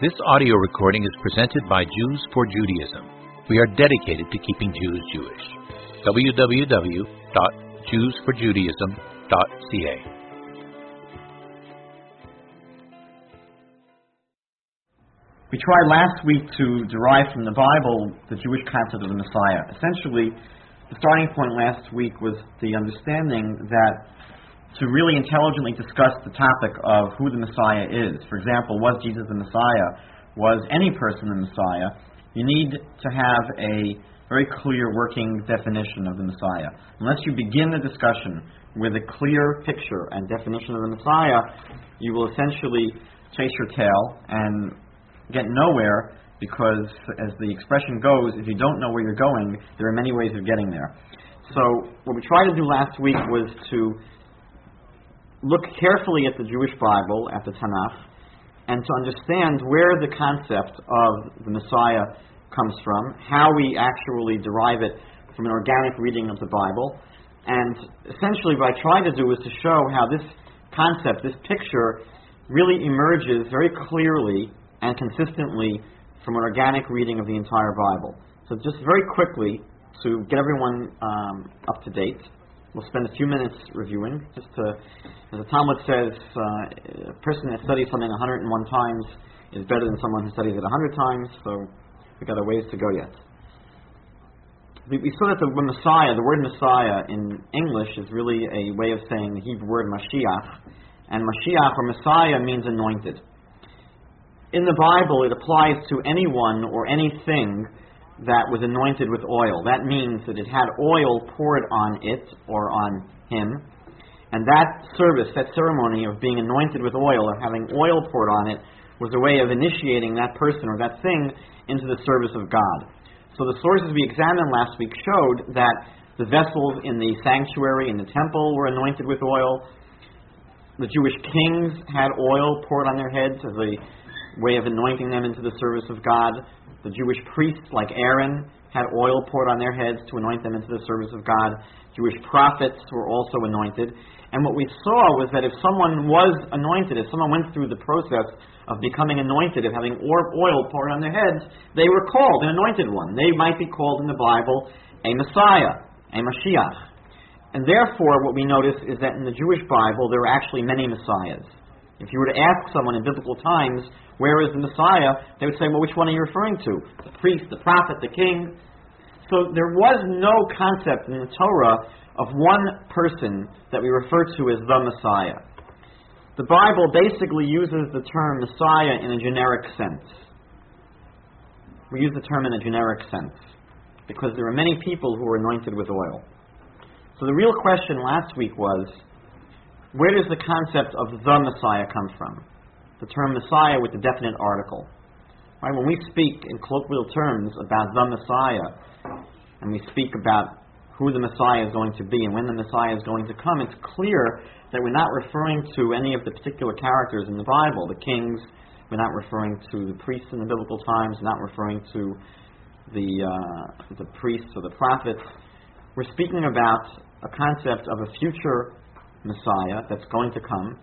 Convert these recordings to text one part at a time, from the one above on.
This audio recording is presented by Jews for Judaism. We are dedicated to keeping Jews Jewish. www.jewsforjudaism.ca. We tried last week to derive from the Bible the Jewish concept of the Messiah. Essentially, the starting point last week was the understanding that to really intelligently discuss the topic of who the Messiah is. For example, was Jesus the Messiah? Was any person the Messiah? You need to have a very clear working definition of the Messiah. Unless you begin the discussion with a clear picture and definition of the Messiah, you will essentially chase your tail and get nowhere because, as the expression goes, if you don't know where you're going, there are many ways of getting there. So, what we tried to do last week was to look carefully at the Jewish Bible, at the Tanakh, and to understand where the concept of the Messiah comes from, how we actually derive it from an organic reading of the Bible. And essentially, what I try to do is to show how this concept, this picture, really emerges very clearly and consistently from an organic reading of the entire Bible. So, just very quickly, to get everyone um, up to date, we'll spend a few minutes reviewing, just to as the Talmud says, uh, a person that studies something 101 times is better than someone who studies it 100 times, so we've got a ways to go yet. We, we saw that the Messiah, the word Messiah in English is really a way of saying the Hebrew word Mashiach, and Mashiach or Messiah means anointed. In the Bible, it applies to anyone or anything that was anointed with oil. That means that it had oil poured on it or on him and that service, that ceremony of being anointed with oil, of having oil poured on it, was a way of initiating that person or that thing into the service of God. So the sources we examined last week showed that the vessels in the sanctuary, in the temple, were anointed with oil. The Jewish kings had oil poured on their heads as a way of anointing them into the service of God. The Jewish priests, like Aaron, had oil poured on their heads to anoint them into the service of God. Jewish prophets were also anointed. And what we saw was that if someone was anointed, if someone went through the process of becoming anointed, of having oil poured on their heads, they were called an anointed one. They might be called in the Bible a Messiah, a Mashiach. And therefore, what we notice is that in the Jewish Bible, there are actually many Messiahs. If you were to ask someone in biblical times, where is the Messiah? They would say, well, which one are you referring to? The priest, the prophet, the king? So there was no concept in the Torah of one person that we refer to as the Messiah. The Bible basically uses the term Messiah in a generic sense. We use the term in a generic sense because there are many people who are anointed with oil. So the real question last week was where does the concept of the Messiah come from? The term Messiah with the definite article. Right? When we speak in colloquial terms about the Messiah, and we speak about who the Messiah is going to be and when the Messiah is going to come, it's clear that we're not referring to any of the particular characters in the Bible, the kings. We're not referring to the priests in the biblical times. We're not referring to the uh, the priests or the prophets. We're speaking about a concept of a future Messiah that's going to come,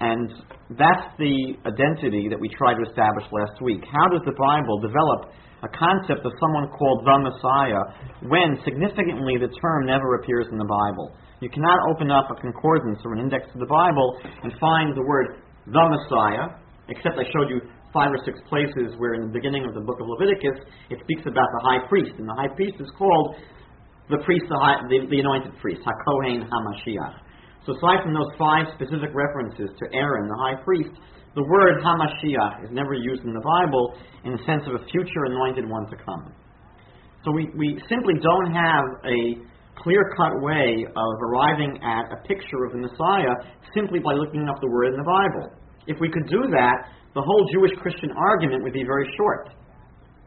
and that's the identity that we tried to establish last week. How does the Bible develop a concept of someone called the Messiah when significantly the term never appears in the Bible. You cannot open up a concordance or an index to the Bible and find the word the Messiah, except I showed you five or six places where in the beginning of the book of Leviticus it speaks about the high priest, and the high priest is called the priest, the, high, the, the anointed priest, HaKohen HaMashiach. So aside from those five specific references to Aaron, the high priest, the word Hamashiach is never used in the Bible in the sense of a future anointed one to come. So we, we simply don't have a clear cut way of arriving at a picture of the Messiah simply by looking up the word in the Bible. If we could do that, the whole Jewish Christian argument would be very short.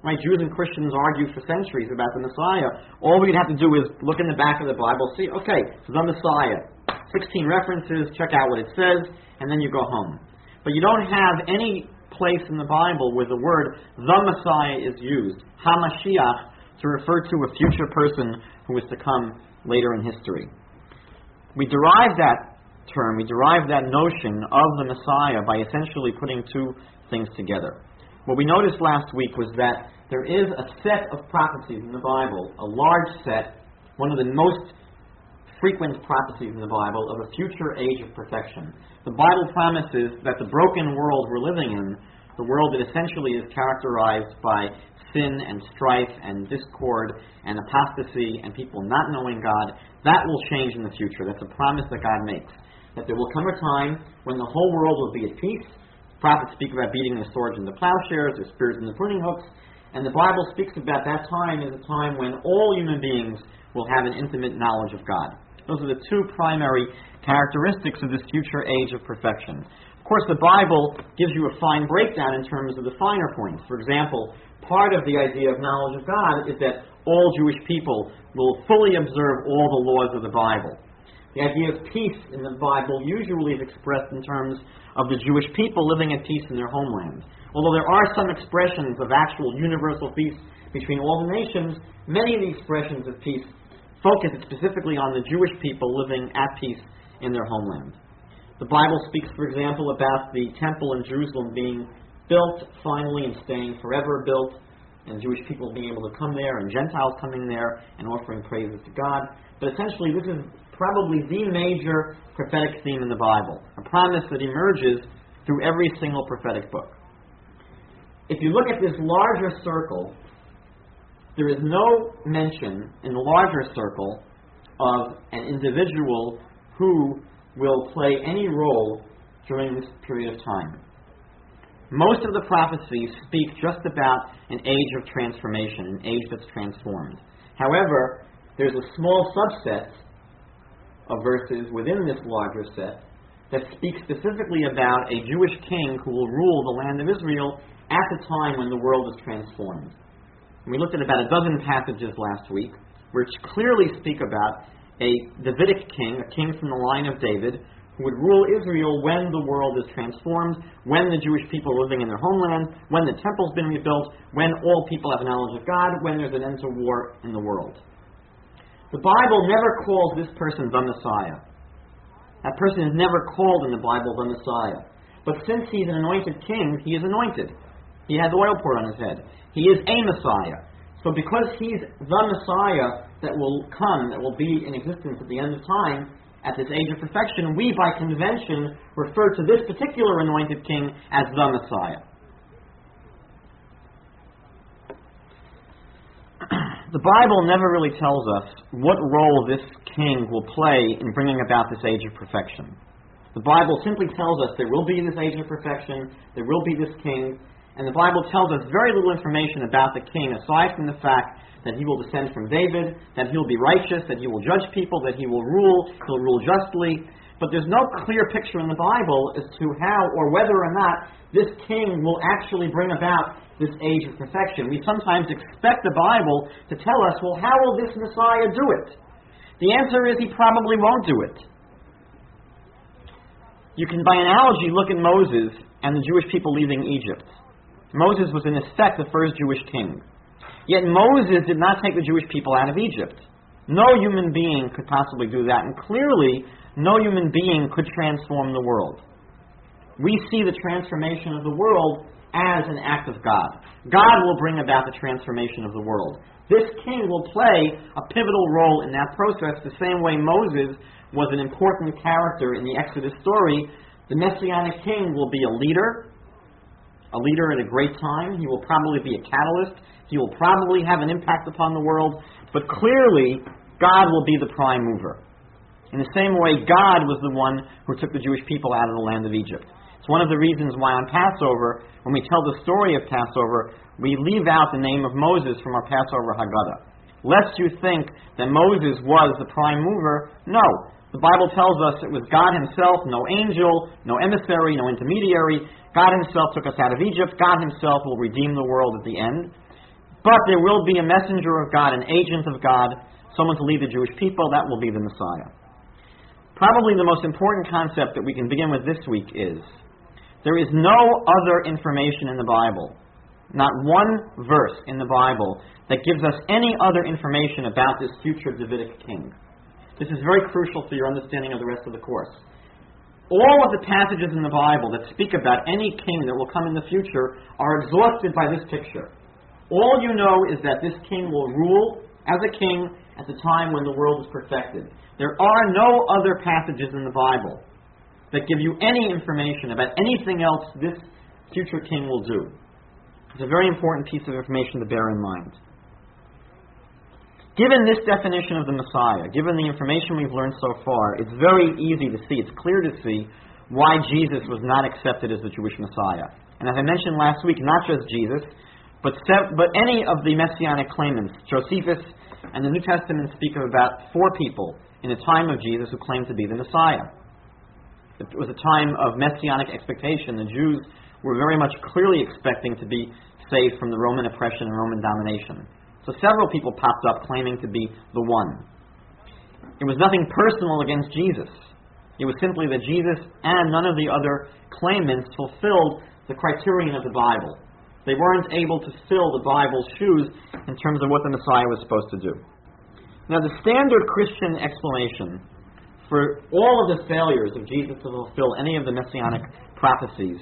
Right? Jews and Christians argue for centuries about the Messiah. All we'd have to do is look in the back of the Bible, see, okay, so the Messiah. 16 references, check out what it says, and then you go home. But you don't have any place in the Bible where the word the Messiah is used, Hamashiach, to refer to a future person who is to come later in history. We derive that term, we derive that notion of the Messiah by essentially putting two things together. What we noticed last week was that there is a set of prophecies in the Bible, a large set, one of the most frequent prophecies in the Bible of a future age of perfection. The Bible promises that the broken world we're living in, the world that essentially is characterized by sin and strife and discord and apostasy and people not knowing God, that will change in the future. That's a promise that God makes. That there will come a time when the whole world will be at peace. Prophets speak about beating the swords into plowshares, or spears into pruning hooks, and the Bible speaks about that time as a time when all human beings will have an intimate knowledge of God. Those are the two primary characteristics of this future age of perfection. Of course, the Bible gives you a fine breakdown in terms of the finer points. For example, part of the idea of knowledge of God is that all Jewish people will fully observe all the laws of the Bible. The idea of peace in the Bible usually is expressed in terms of the Jewish people living at peace in their homeland. Although there are some expressions of actual universal peace between all the nations, many of the expressions of peace focus specifically on the Jewish people living at peace in their homeland. The Bible speaks, for example, about the temple in Jerusalem being built finally and staying forever built, and Jewish people being able to come there, and Gentiles coming there and offering praises to God. But essentially, this is probably the major prophetic theme in the Bible, a promise that emerges through every single prophetic book. If you look at this larger circle, there is no mention in the larger circle of an individual who will play any role during this period of time. Most of the prophecies speak just about an age of transformation, an age that's transformed. However, there's a small subset of verses within this larger set that speak specifically about a Jewish king who will rule the land of Israel at the time when the world is transformed. And we looked at about a dozen passages last week which clearly speak about a Davidic king, a king from the line of David, who would rule Israel when the world is transformed, when the Jewish people are living in their homeland, when the temple's been rebuilt, when all people have knowledge of God, when there's an end to war in the world. The Bible never calls this person the Messiah. That person is never called in the Bible the Messiah. But since he's an anointed king, he is anointed. He has oil poured on his head. He is a Messiah. So because he's the Messiah that will come, that will be in existence at the end of time, at this age of perfection, we by convention refer to this particular anointed king as the Messiah. the Bible never really tells us what role this king will play in bringing about this age of perfection. The Bible simply tells us there will be this age of perfection, there will be this king, and the Bible tells us very little information about the king, aside from the fact that he will descend from David, that he will be righteous, that he will judge people, that he will rule, he'll rule justly. But there's no clear picture in the Bible as to how or whether or not this king will actually bring about this age of perfection. We sometimes expect the Bible to tell us, well, how will this Messiah do it? The answer is he probably won't do it. You can, by analogy, look at Moses and the Jewish people leaving Egypt. Moses was, in effect, the first Jewish king. Yet Moses did not take the Jewish people out of Egypt. No human being could possibly do that, and clearly, no human being could transform the world. We see the transformation of the world as an act of God. God will bring about the transformation of the world. This king will play a pivotal role in that process, the same way Moses was an important character in the Exodus story. The Messianic king will be a leader, a leader at a great time. He will probably be a catalyst. He will probably have an impact upon the world. But clearly, God will be the prime mover. In the same way, God was the one who took the Jewish people out of the land of Egypt. It's one of the reasons why on Passover, when we tell the story of Passover, we leave out the name of Moses from our Passover Haggadah. Lest you think that Moses was the prime mover, no. The Bible tells us it was God Himself, no angel, no emissary, no intermediary. God Himself took us out of Egypt. God Himself will redeem the world at the end. But there will be a messenger of God, an agent of God, someone to lead the Jewish people. That will be the Messiah. Probably the most important concept that we can begin with this week is there is no other information in the Bible, not one verse in the Bible, that gives us any other information about this future Davidic king. This is very crucial for your understanding of the rest of the course. All of the passages in the Bible that speak about any king that will come in the future are exhausted by this picture. All you know is that this king will rule as a king at the time when the world is perfected. There are no other passages in the Bible that give you any information about anything else this future king will do. It's a very important piece of information to bear in mind. Given this definition of the Messiah, given the information we've learned so far, it's very easy to see, it's clear to see why Jesus was not accepted as the Jewish Messiah. And as I mentioned last week, not just Jesus, but, but any of the messianic claimants. Josephus and the New Testament speak of about four people in the time of Jesus who claimed to be the Messiah. It was a time of messianic expectation. The Jews were very much clearly expecting to be saved from the Roman oppression and Roman domination. So several people popped up claiming to be the one. It was nothing personal against Jesus. It was simply that Jesus and none of the other claimants fulfilled the criterion of the Bible. They weren't able to fill the Bible's shoes in terms of what the Messiah was supposed to do. Now, the standard Christian explanation for all of the failures of Jesus to fulfill any of the messianic prophecies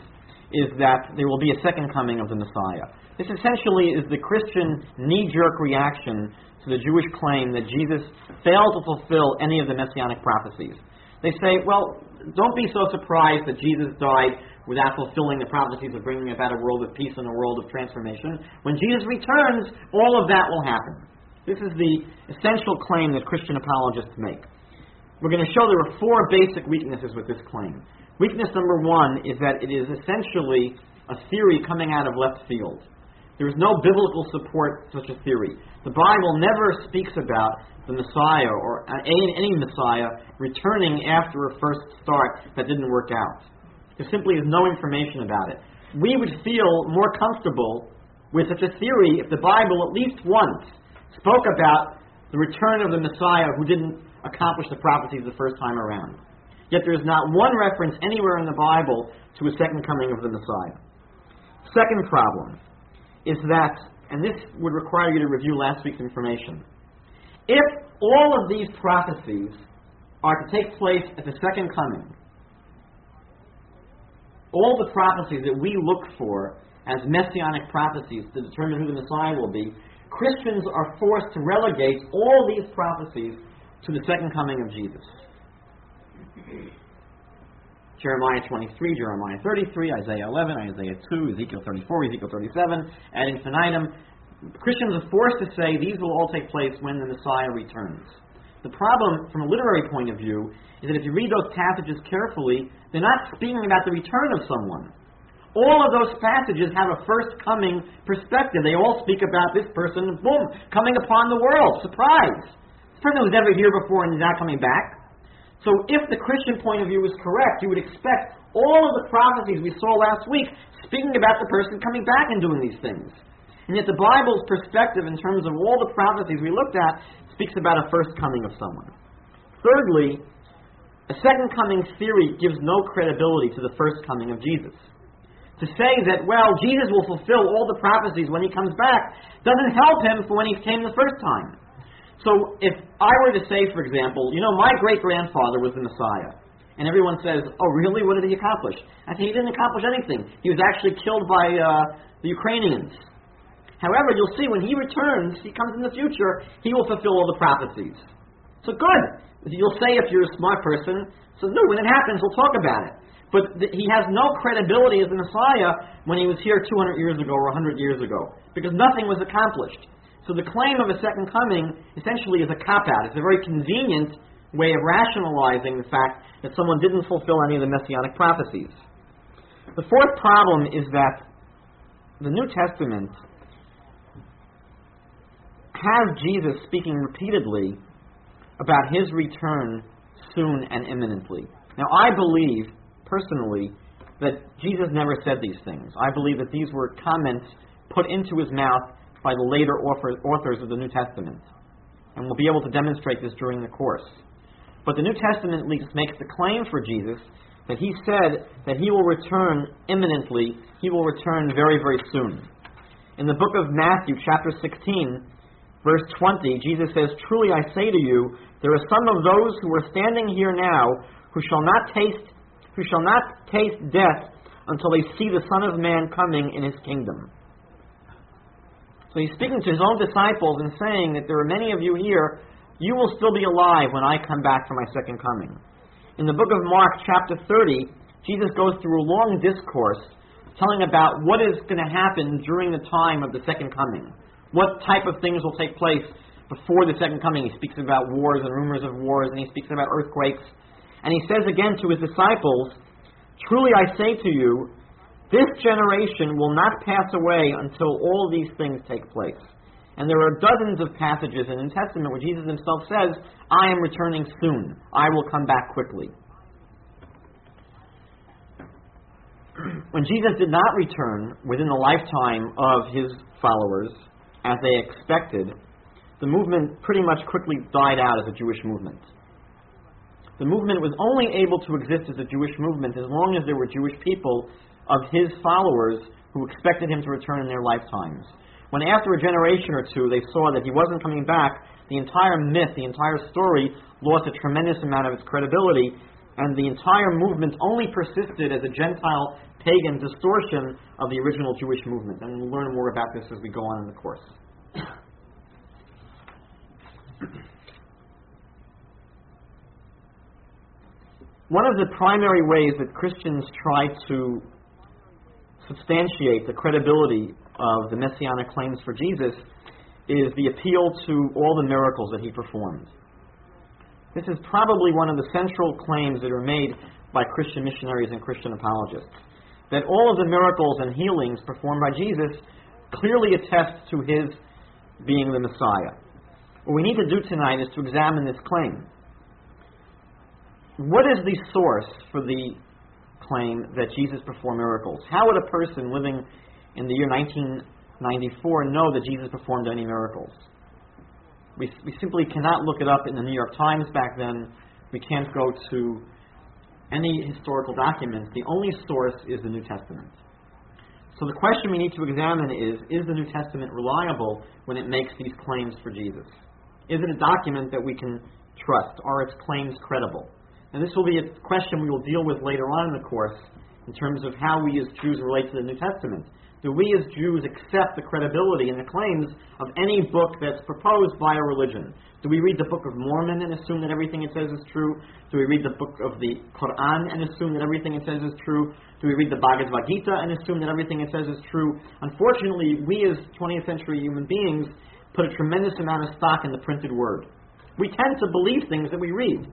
is that there will be a second coming of the Messiah. This essentially is the Christian knee jerk reaction to the Jewish claim that Jesus failed to fulfill any of the messianic prophecies. They say, well, don't be so surprised that Jesus died without fulfilling the prophecies of bringing about a world of peace and a world of transformation. When Jesus returns, all of that will happen. This is the essential claim that Christian apologists make. We're going to show there are four basic weaknesses with this claim. Weakness number one is that it is essentially a theory coming out of left field. There is no biblical support for such a theory. The Bible never speaks about the Messiah or any Messiah returning after a first start that didn't work out. There simply is no information about it. We would feel more comfortable with such a theory if the Bible at least once spoke about the return of the Messiah who didn't accomplish the prophecies the first time around. Yet there is not one reference anywhere in the Bible to a second coming of the Messiah. Second problem is that, and this would require you to review last week's information, if all of these prophecies are to take place at the second coming, all the prophecies that we look for as messianic prophecies to determine who the Messiah will be, Christians are forced to relegate all these prophecies to the second coming of Jesus. Jeremiah 23, Jeremiah 33, Isaiah 11, Isaiah 2, Ezekiel 34, Ezekiel 37, ad infinitum. Christians are forced to say these will all take place when the Messiah returns. The problem, from a literary point of view, is that if you read those passages carefully, they're not speaking about the return of someone. All of those passages have a first coming perspective. They all speak about this person, boom, coming upon the world. Surprise! This person was never here before and is not coming back. So if the Christian point of view is correct, you would expect all of the prophecies we saw last week speaking about the person coming back and doing these things. And yet the Bible's perspective in terms of all the prophecies we looked at speaks about a first coming of someone. Thirdly, a second coming theory gives no credibility to the first coming of Jesus. To say that, well, Jesus will fulfill all the prophecies when he comes back doesn't help him for when he came the first time. So if I were to say, for example, you know, my great grandfather was the Messiah, and everyone says, oh, really? What did he accomplish? I say, he didn't accomplish anything. He was actually killed by uh, the Ukrainians. However, you'll see when he returns, he comes in the future, he will fulfill all the prophecies. So good. You'll say if you're a smart person, so no, when it happens, we'll talk about it. But th- he has no credibility as the Messiah when he was here 200 years ago or 100 years ago, because nothing was accomplished. So the claim of a second coming essentially is a cop out. It's a very convenient way of rationalizing the fact that someone didn't fulfill any of the messianic prophecies. The fourth problem is that the New Testament has Jesus speaking repeatedly about his return soon and imminently. Now, I believe, personally, that Jesus never said these things. I believe that these were comments put into his mouth by the later authors of the New Testament. And we'll be able to demonstrate this during the course. But the New Testament at least makes the claim for Jesus that he said that he will return imminently, he will return very, very soon. In the book of Matthew, chapter 16, verse 20, Jesus says, Truly I say to you, there are some of those who are standing here now who shall not taste who shall not taste death until they see the Son of Man coming in his kingdom. So he's speaking to his own disciples and saying that there are many of you here, you will still be alive when I come back for my second coming. In the book of Mark, chapter 30, Jesus goes through a long discourse telling about what is going to happen during the time of the second coming. What type of things will take place before the second coming. He speaks about wars and rumors of wars, and he speaks about earthquakes. And he says again to his disciples, Truly I say to you, this generation will not pass away until all these things take place. And there are dozens of passages in the New Testament where Jesus himself says, I am returning soon. I will come back quickly. when Jesus did not return within the lifetime of his followers, as they expected, the movement pretty much quickly died out as a Jewish movement. The movement was only able to exist as a Jewish movement as long as there were Jewish people of his followers who expected him to return in their lifetimes. When after a generation or two they saw that he wasn't coming back, the entire myth, the entire story lost a tremendous amount of its credibility, and the entire movement only persisted as a Gentile pagan distortion of the original Jewish movement. And we'll learn more about this as we go on in the course. One of the primary ways that Christians try to substantiate the credibility of the messianic claims for Jesus is the appeal to all the miracles that he performed. This is probably one of the central claims that are made by Christian missionaries and Christian apologists. That all of the miracles and healings performed by Jesus clearly attest to his being the Messiah. What we need to do tonight is to examine this claim. What is the source for the claim that Jesus performed miracles. How would a person living in the year 1994 know that Jesus performed any miracles? We, we simply cannot look it up in the New York Times back then. We can't go to any historical documents. The only source is the New Testament. So the question we need to examine is Is the New Testament reliable when it makes these claims for Jesus? Is it a document that we can trust? Are its claims credible? And this will be a question we will deal with later on in the course in terms of how we as Jews relate to the New Testament. Do we as Jews accept the credibility and the claims of any book that's proposed by a religion? Do we read the Book of Mormon and assume that everything it says is true? Do we read the book of the Quran and assume that everything it says is true? Do we read the Bhagavad Gita and assume that everything it says is true? Unfortunately, we as 20th century human beings put a tremendous amount of stock in the printed word. We tend to believe things that we read.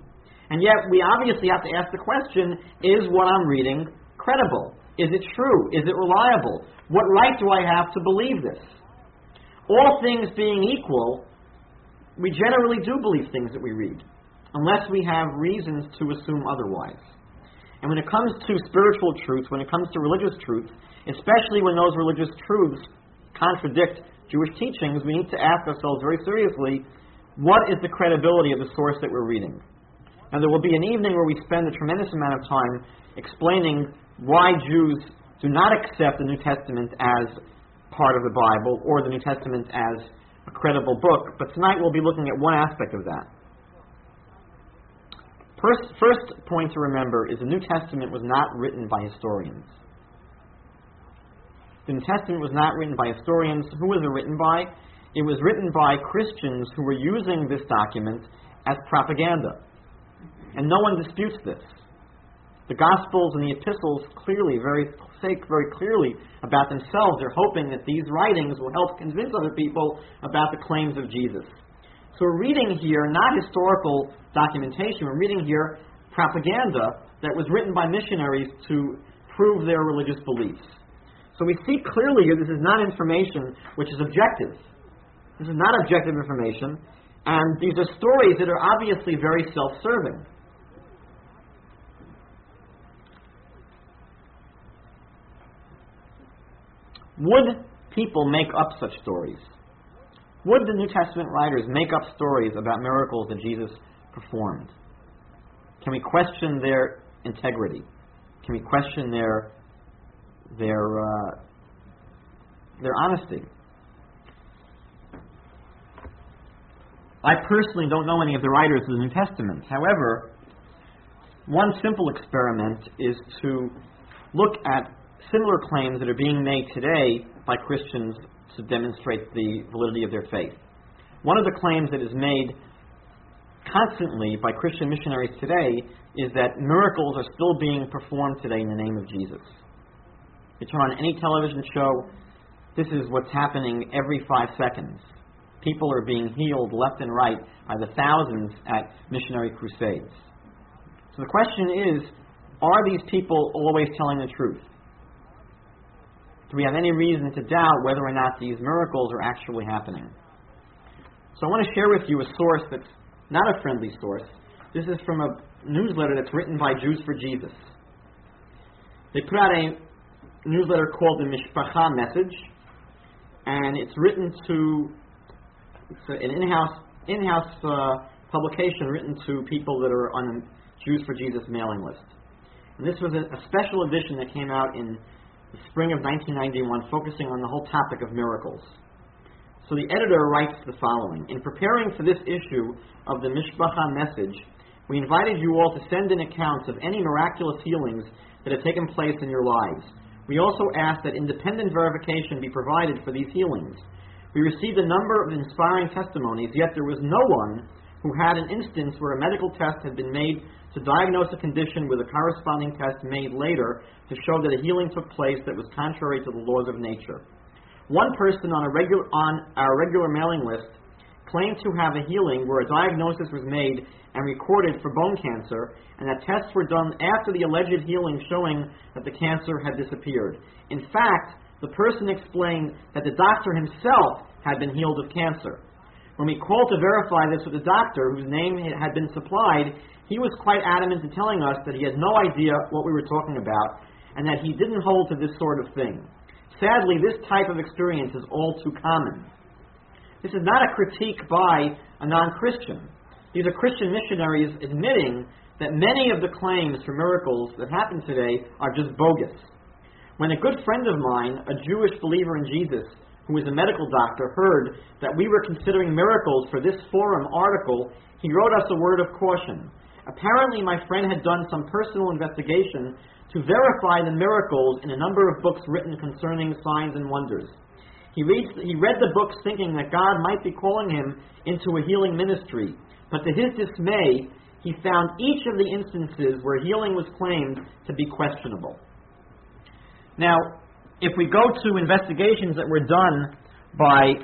And yet, we obviously have to ask the question is what I'm reading credible? Is it true? Is it reliable? What right do I have to believe this? All things being equal, we generally do believe things that we read, unless we have reasons to assume otherwise. And when it comes to spiritual truth, when it comes to religious truth, especially when those religious truths contradict Jewish teachings, we need to ask ourselves very seriously what is the credibility of the source that we're reading? And there will be an evening where we spend a tremendous amount of time explaining why Jews do not accept the New Testament as part of the Bible or the New Testament as a credible book. But tonight we'll be looking at one aspect of that. First, first point to remember is the New Testament was not written by historians. The New Testament was not written by historians. Who was it written by? It was written by Christians who were using this document as propaganda. And no one disputes this. The Gospels and the epistles clearly, very say very clearly about themselves. They're hoping that these writings will help convince other people about the claims of Jesus. So we're reading here not historical documentation, we're reading here propaganda that was written by missionaries to prove their religious beliefs. So we see clearly here this is not information which is objective. This is not objective information, and these are stories that are obviously very self serving. Would people make up such stories? Would the New Testament writers make up stories about miracles that Jesus performed? Can we question their integrity? Can we question their their uh, their honesty? I personally don't know any of the writers of the New Testament. However, One simple experiment is to look at similar claims that are being made today by Christians to demonstrate the validity of their faith. One of the claims that is made constantly by Christian missionaries today is that miracles are still being performed today in the name of Jesus. You turn on any television show, this is what's happening every five seconds. People are being healed left and right by the thousands at missionary crusades. So the question is are these people always telling the truth? Do we have any reason to doubt whether or not these miracles are actually happening? So I want to share with you a source that's not a friendly source. This is from a newsletter that's written by Jews for Jesus. They put out a newsletter called the Mishpacha Message, and it's written to it's an in-house in-house uh, publication written to people that are on the Jews for Jesus mailing list. And this was a, a special edition that came out in the spring of 1991, focusing on the whole topic of miracles. So the editor writes the following In preparing for this issue of the Mishpacha message, we invited you all to send in accounts of any miraculous healings that have taken place in your lives. We also asked that independent verification be provided for these healings. We received a number of inspiring testimonies, yet there was no one who had an instance where a medical test had been made to diagnose a condition with a corresponding test made later to show that a healing took place that was contrary to the laws of nature. One person on, a regular, on our regular mailing list claimed to have a healing where a diagnosis was made and recorded for bone cancer, and that tests were done after the alleged healing showing that the cancer had disappeared. In fact, the person explained that the doctor himself had been healed of cancer. When we called to verify this with the doctor, whose name had been supplied, he was quite adamant in telling us that he had no idea what we were talking about and that he didn't hold to this sort of thing. Sadly, this type of experience is all too common. This is not a critique by a non Christian. These are Christian missionaries admitting that many of the claims for miracles that happen today are just bogus. When a good friend of mine, a Jewish believer in Jesus, who is a medical doctor, heard that we were considering miracles for this forum article, he wrote us a word of caution. Apparently, my friend had done some personal investigation to verify the miracles in a number of books written concerning signs and wonders. He, he read the books thinking that God might be calling him into a healing ministry, but to his dismay, he found each of the instances where healing was claimed to be questionable. Now, if we go to investigations that were done by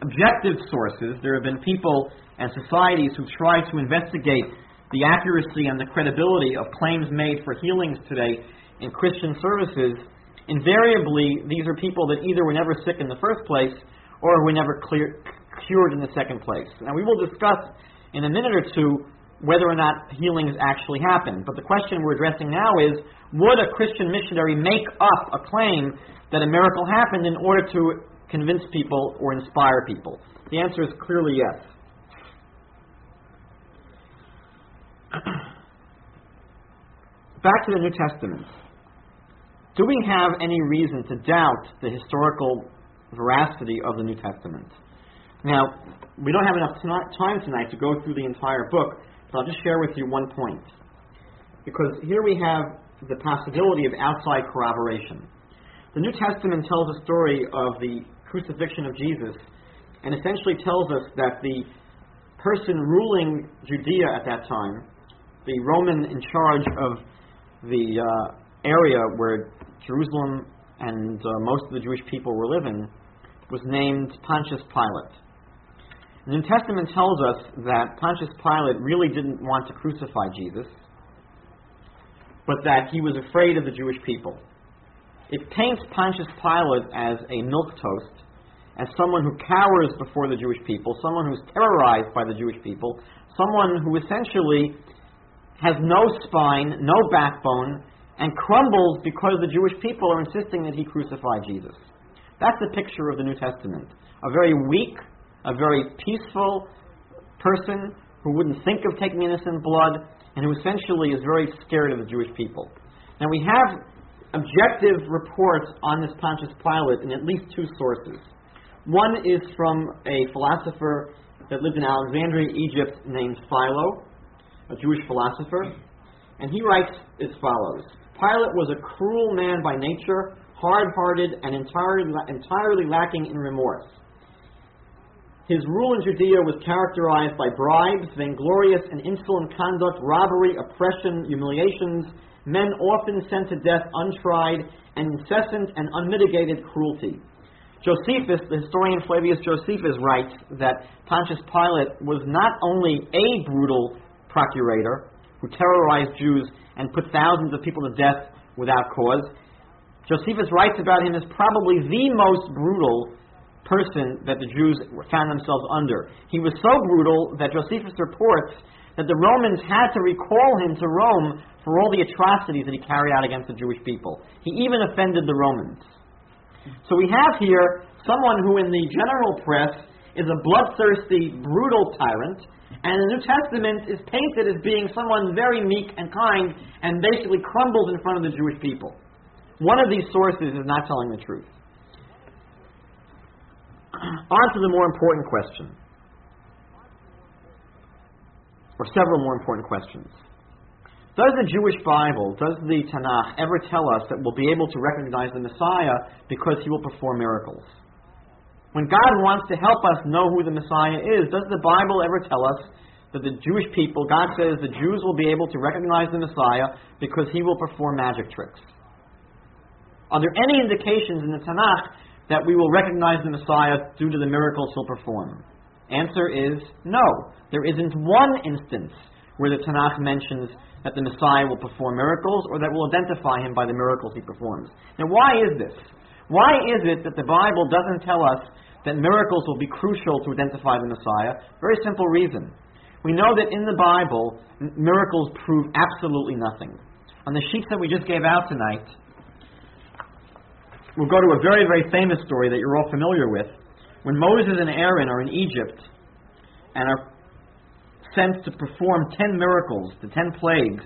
objective sources, there have been people and societies who tried to investigate the accuracy and the credibility of claims made for healings today in Christian services, invariably these are people that either were never sick in the first place or were never clear, cured in the second place. Now, we will discuss in a minute or two whether or not healings actually happen. But the question we're addressing now is would a Christian missionary make up a claim that a miracle happened in order to convince people or inspire people? The answer is clearly yes. Back to the New Testament. Do we have any reason to doubt the historical veracity of the New Testament? Now, we don't have enough time tonight to go through the entire book, but I'll just share with you one point. Because here we have the possibility of outside corroboration. The New Testament tells a story of the crucifixion of Jesus and essentially tells us that the person ruling Judea at that time the Roman in charge of the uh, area where Jerusalem and uh, most of the Jewish people were living was named Pontius Pilate. The New Testament tells us that Pontius Pilate really didn't want to crucify Jesus, but that he was afraid of the Jewish people. It paints Pontius Pilate as a milquetoast, as someone who cowers before the Jewish people, someone who's terrorized by the Jewish people, someone who essentially has no spine, no backbone, and crumbles because the Jewish people are insisting that he crucify Jesus. That's the picture of the New Testament. A very weak, a very peaceful person who wouldn't think of taking innocent blood, and who essentially is very scared of the Jewish people. Now, we have objective reports on this Pontius Pilate in at least two sources. One is from a philosopher that lived in Alexandria, Egypt, named Philo, a Jewish philosopher. And he writes as follows Pilate was a cruel man by nature, hard hearted, and entirely, entirely lacking in remorse. His rule in Judea was characterized by bribes, vainglorious and insolent conduct, robbery, oppression, humiliations, men often sent to death untried, and incessant and unmitigated cruelty. Josephus, the historian Flavius Josephus, writes that Pontius Pilate was not only a brutal procurator who terrorized Jews and put thousands of people to death without cause. Josephus writes about him as probably the most brutal person that the Jews found themselves under. He was so brutal that Josephus reports that the Romans had to recall him to Rome for all the atrocities that he carried out against the Jewish people. He even offended the Romans. So we have here someone who, in the general press, is a bloodthirsty, brutal tyrant, and the New Testament is painted as being someone very meek and kind and basically crumbles in front of the Jewish people. One of these sources is not telling the truth. On to the more important question, or several more important questions. Does the Jewish Bible, does the Tanakh ever tell us that we'll be able to recognize the Messiah because he will perform miracles? When God wants to help us know who the Messiah is, does the Bible ever tell us that the Jewish people, God says the Jews will be able to recognize the Messiah because he will perform magic tricks? Are there any indications in the Tanakh that we will recognize the Messiah due to the miracles he'll perform? Answer is no. There isn't one instance where the Tanakh mentions that the Messiah will perform miracles or that will identify him by the miracles he performs. Now, why is this? Why is it that the Bible doesn't tell us that miracles will be crucial to identify the Messiah? Very simple reason. We know that in the Bible, miracles prove absolutely nothing. On the sheets that we just gave out tonight, we'll go to a very, very famous story that you're all familiar with. When Moses and Aaron are in Egypt and are sent to perform ten miracles, the ten plagues,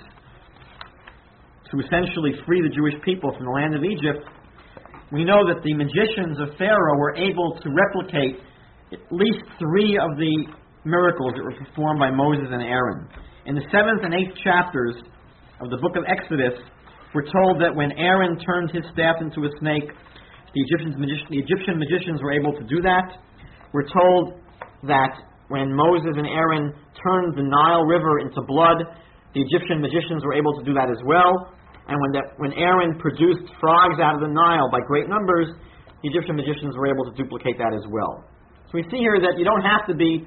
to essentially free the Jewish people from the land of Egypt, we know that the magicians of Pharaoh were able to replicate at least three of the miracles that were performed by Moses and Aaron. In the seventh and eighth chapters of the book of Exodus, we're told that when Aaron turned his staff into a snake, the Egyptian, the Egyptian magicians were able to do that. We're told that when Moses and Aaron turned the Nile River into blood, the Egyptian magicians were able to do that as well. And when, when Aaron produced frogs out of the Nile by great numbers, the Egyptian magicians were able to duplicate that as well. So we see here that you don't have to be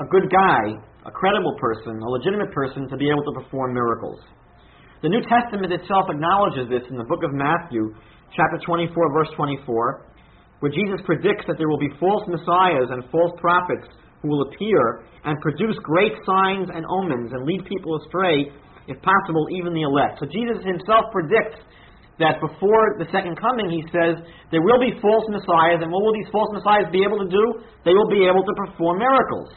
a good guy, a credible person, a legitimate person to be able to perform miracles. The New Testament itself acknowledges this in the book of Matthew, chapter 24, verse 24, where Jesus predicts that there will be false messiahs and false prophets who will appear and produce great signs and omens and lead people astray, if possible, even the elect. So Jesus himself predicts that before the second coming, he says, there will be false messiahs, and what will these false messiahs be able to do? They will be able to perform miracles.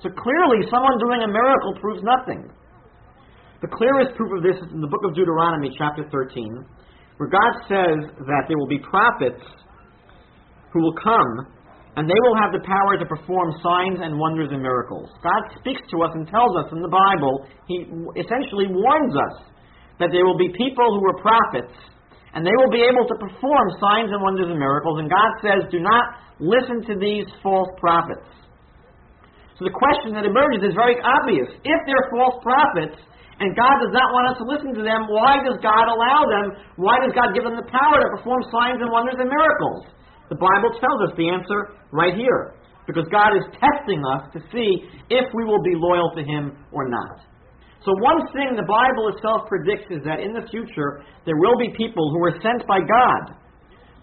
So clearly, someone doing a miracle proves nothing. The clearest proof of this is in the book of Deuteronomy, chapter 13, where God says that there will be prophets who will come and they will have the power to perform signs and wonders and miracles. God speaks to us and tells us in the Bible, He essentially warns us that there will be people who are prophets, and they will be able to perform signs and wonders and miracles, and God says, do not listen to these false prophets. So the question that emerges is very obvious. If they're false prophets, and God does not want us to listen to them, why does God allow them? Why does God give them the power to perform signs and wonders and miracles? The Bible tells us the answer right here. Because God is testing us to see if we will be loyal to Him or not. So, one thing the Bible itself predicts is that in the future, there will be people who are sent by God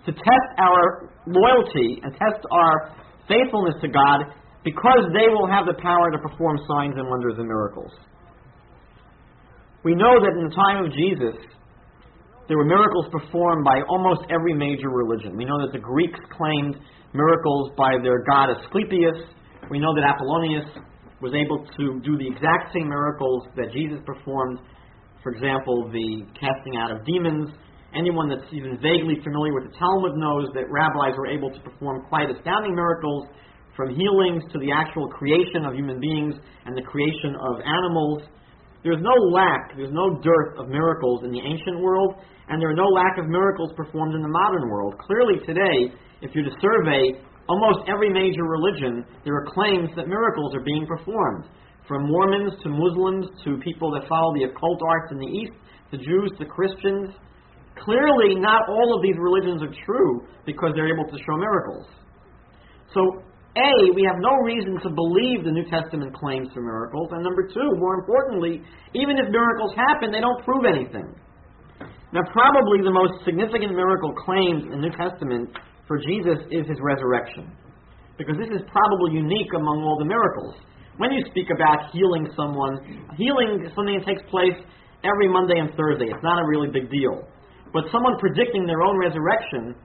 to test our loyalty and test our faithfulness to God because they will have the power to perform signs and wonders and miracles. We know that in the time of Jesus, there were miracles performed by almost every major religion. We know that the Greeks claimed miracles by their god Asclepius. We know that Apollonius was able to do the exact same miracles that Jesus performed. For example, the casting out of demons. Anyone that's even vaguely familiar with the Talmud knows that rabbis were able to perform quite astounding miracles, from healings to the actual creation of human beings and the creation of animals. There's no lack, there's no dearth of miracles in the ancient world, and there are no lack of miracles performed in the modern world. Clearly, today, if you're to survey almost every major religion, there are claims that miracles are being performed. From Mormons to Muslims to people that follow the occult arts in the East, to Jews to Christians. Clearly, not all of these religions are true because they're able to show miracles. So, A, we have no reason to believe the New Testament claims for miracles. And number two, more importantly, even if miracles happen, they don't prove anything. Now, probably the most significant miracle claimed in the New Testament for Jesus is his resurrection. Because this is probably unique among all the miracles. When you speak about healing someone, healing is something that takes place every Monday and Thursday. It's not a really big deal. But someone predicting their own resurrection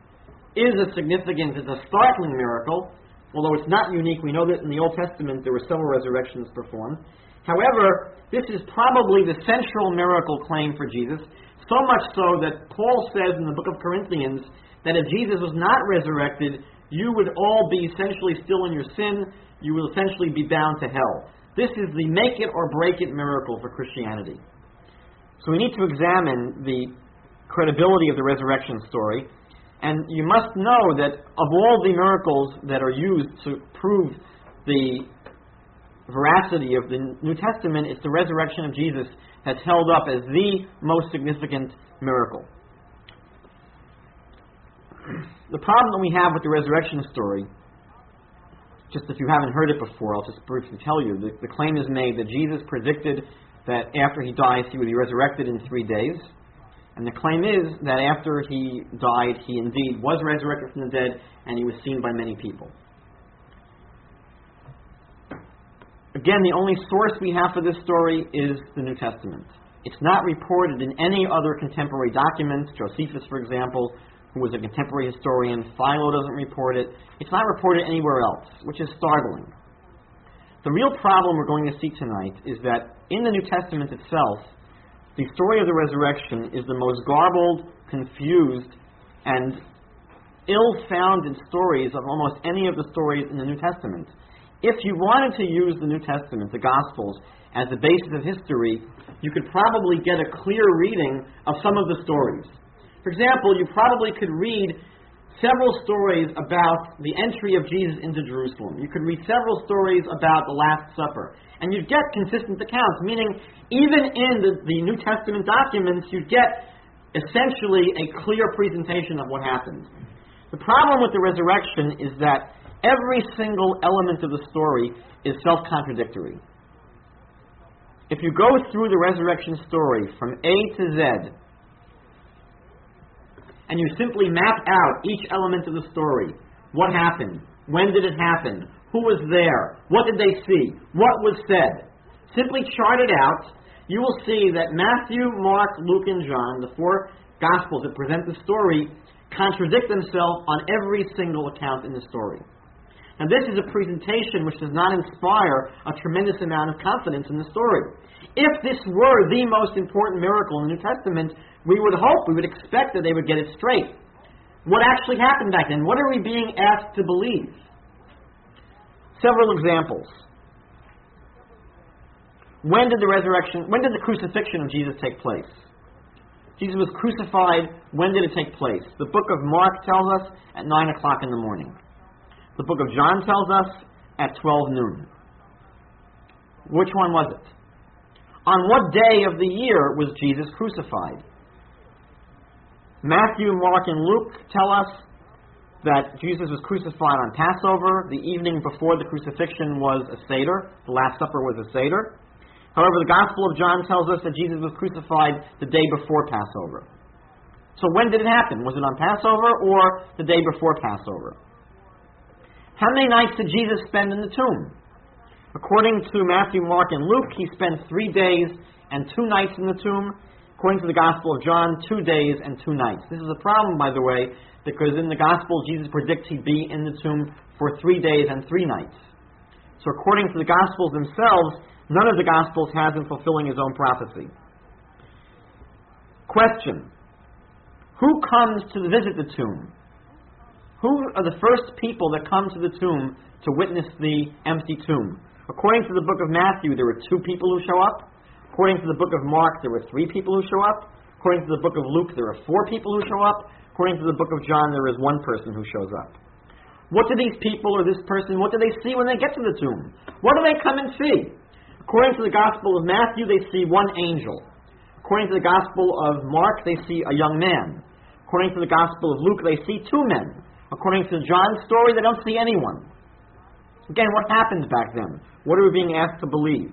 is a significant, is a startling miracle, although it's not unique. We know that in the Old Testament there were several resurrections performed. However, this is probably the central miracle claim for Jesus, so much so that Paul says in the book of Corinthians that if Jesus was not resurrected, you would all be essentially still in your sin, you will essentially be bound to hell. This is the make it or break it miracle for Christianity. So we need to examine the credibility of the resurrection story and you must know that of all the miracles that are used to prove the veracity of the New Testament, it's the resurrection of Jesus that's held up as the most significant miracle. The problem that we have with the resurrection story, just if you haven't heard it before, I'll just briefly tell you. The, the claim is made that Jesus predicted that after he dies, he would be resurrected in three days. And the claim is that after he died, he indeed was resurrected from the dead and he was seen by many people. Again, the only source we have for this story is the New Testament. It's not reported in any other contemporary documents. Josephus, for example, who was a contemporary historian, Philo doesn't report it. It's not reported anywhere else, which is startling. The real problem we're going to see tonight is that in the New Testament itself, the story of the resurrection is the most garbled, confused, and ill founded stories of almost any of the stories in the New Testament. If you wanted to use the New Testament, the Gospels, as the basis of history, you could probably get a clear reading of some of the stories. For example, you probably could read several stories about the entry of Jesus into Jerusalem. You could read several stories about the Last Supper. And you'd get consistent accounts, meaning even in the, the New Testament documents, you'd get essentially a clear presentation of what happened. The problem with the resurrection is that every single element of the story is self contradictory. If you go through the resurrection story from A to Z, and you simply map out each element of the story. What happened, when did it happen, who was there, what did they see, what was said? Simply chart it out, you will see that Matthew, Mark, Luke, and John, the four Gospels that present the story, contradict themselves on every single account in the story. And this is a presentation which does not inspire a tremendous amount of confidence in the story. If this were the most important miracle in the New Testament, we would hope, we would expect that they would get it straight. What actually happened back then? What are we being asked to believe? Several examples. When did the resurrection, when did the crucifixion of Jesus take place? Jesus was crucified. When did it take place? The book of Mark tells us at 9 o'clock in the morning. The book of John tells us at 12 noon. Which one was it? On what day of the year was Jesus crucified? Matthew, Mark, and Luke tell us that Jesus was crucified on Passover. The evening before the crucifixion was a Seder. The Last Supper was a Seder. However, the Gospel of John tells us that Jesus was crucified the day before Passover. So when did it happen? Was it on Passover or the day before Passover? How many nights did Jesus spend in the tomb? According to Matthew, Mark, and Luke, he spent three days and two nights in the tomb. According to the Gospel of John, two days and two nights. This is a problem, by the way, because in the Gospel, Jesus predicts he'd be in the tomb for three days and three nights. So, according to the Gospels themselves, none of the Gospels has him fulfilling his own prophecy. Question Who comes to visit the tomb? Who are the first people that come to the tomb to witness the empty tomb? According to the book of Matthew, there were two people who show up. According to the book of Mark, there were three people who show up. According to the book of Luke, there are four people who show up. According to the book of John, there is one person who shows up. What do these people or this person, what do they see when they get to the tomb? What do they come and see? According to the Gospel of Matthew, they see one angel. According to the Gospel of Mark, they see a young man. According to the Gospel of Luke, they see two men. According to John's story, they don't see anyone. Again, what happened back then? What are we being asked to believe?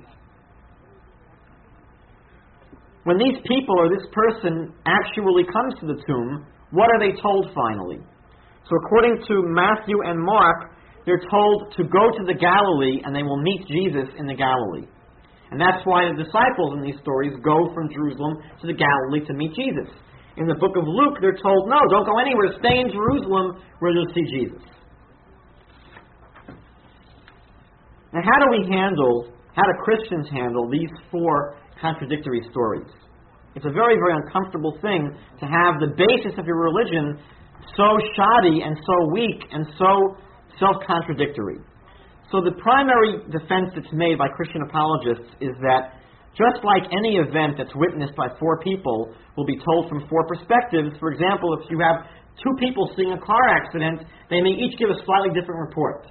When these people or this person actually comes to the tomb, what are they told finally? So, according to Matthew and Mark, they're told to go to the Galilee and they will meet Jesus in the Galilee. And that's why the disciples in these stories go from Jerusalem to the Galilee to meet Jesus. In the book of Luke, they're told, no, don't go anywhere, stay in Jerusalem where you'll see Jesus. Now, how do we handle, how do Christians handle these four contradictory stories? It's a very, very uncomfortable thing to have the basis of your religion so shoddy and so weak and so self contradictory. So the primary defense that's made by Christian apologists is that just like any event that's witnessed by four people will be told from four perspectives, for example, if you have two people seeing a car accident, they may each give a slightly different report.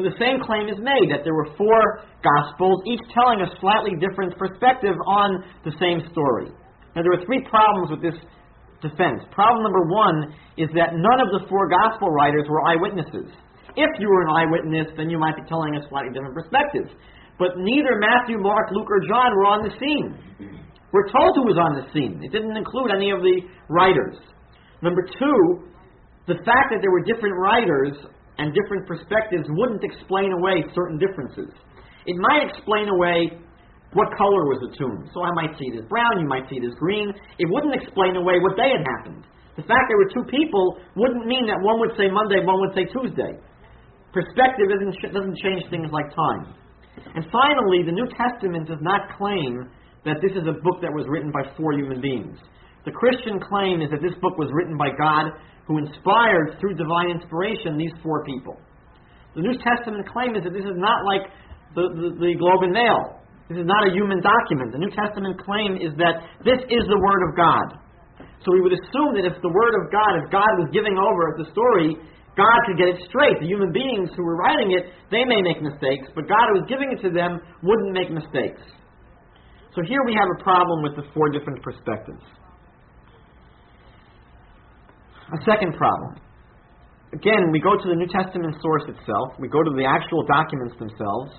So the same claim is made that there were four gospels, each telling a slightly different perspective on the same story. Now there are three problems with this defense. Problem number one is that none of the four gospel writers were eyewitnesses. If you were an eyewitness, then you might be telling a slightly different perspective. But neither Matthew, Mark, Luke, or John were on the scene. We're told who was on the scene. It didn't include any of the writers. Number two, the fact that there were different writers and different perspectives wouldn't explain away certain differences. It might explain away what color was the tomb. So I might see it as brown, you might see it as green. It wouldn't explain away what day had happened. The fact there were two people wouldn't mean that one would say Monday, one would say Tuesday. Perspective doesn't change things like time. And finally, the New Testament does not claim that this is a book that was written by four human beings. The Christian claim is that this book was written by God who inspired through divine inspiration these four people. The New Testament claim is that this is not like the, the, the Globe and Mail. This is not a human document. The New Testament claim is that this is the Word of God. So we would assume that if the Word of God, if God was giving over the story, God could get it straight. The human beings who were writing it, they may make mistakes, but God who was giving it to them wouldn't make mistakes. So here we have a problem with the four different perspectives. A second problem. Again, we go to the New Testament source itself, we go to the actual documents themselves.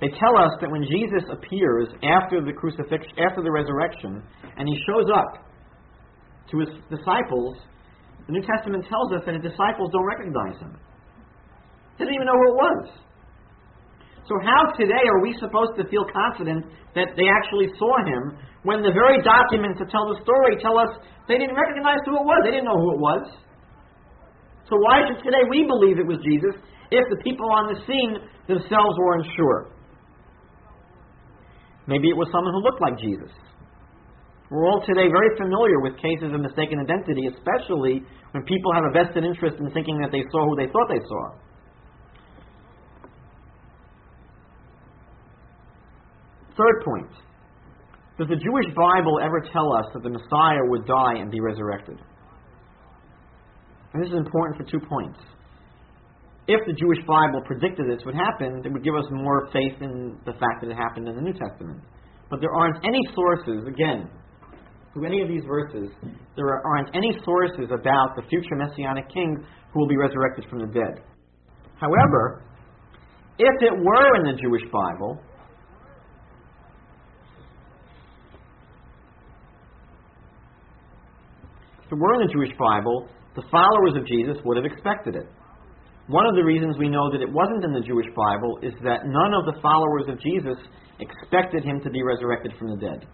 They tell us that when Jesus appears after the crucifixion, after the resurrection, and he shows up to his disciples, the New Testament tells us that his disciples don't recognize him. They didn't even know who it was. So, how today are we supposed to feel confident that they actually saw him when the very documents that tell the story tell us they didn't recognize who it was? They didn't know who it was. So, why should today we believe it was Jesus if the people on the scene themselves were unsure? Maybe it was someone who looked like Jesus. We're all today very familiar with cases of mistaken identity, especially when people have a vested interest in thinking that they saw who they thought they saw. Third point Does the Jewish Bible ever tell us that the Messiah would die and be resurrected? And this is important for two points. If the Jewish Bible predicted this would happen, it would give us more faith in the fact that it happened in the New Testament. But there aren't any sources, again, through any of these verses, there aren't any sources about the future messianic king who will be resurrected from the dead. However, if it were in the Jewish Bible, if it were in the Jewish Bible, the followers of Jesus would have expected it. One of the reasons we know that it wasn't in the Jewish Bible is that none of the followers of Jesus expected him to be resurrected from the dead.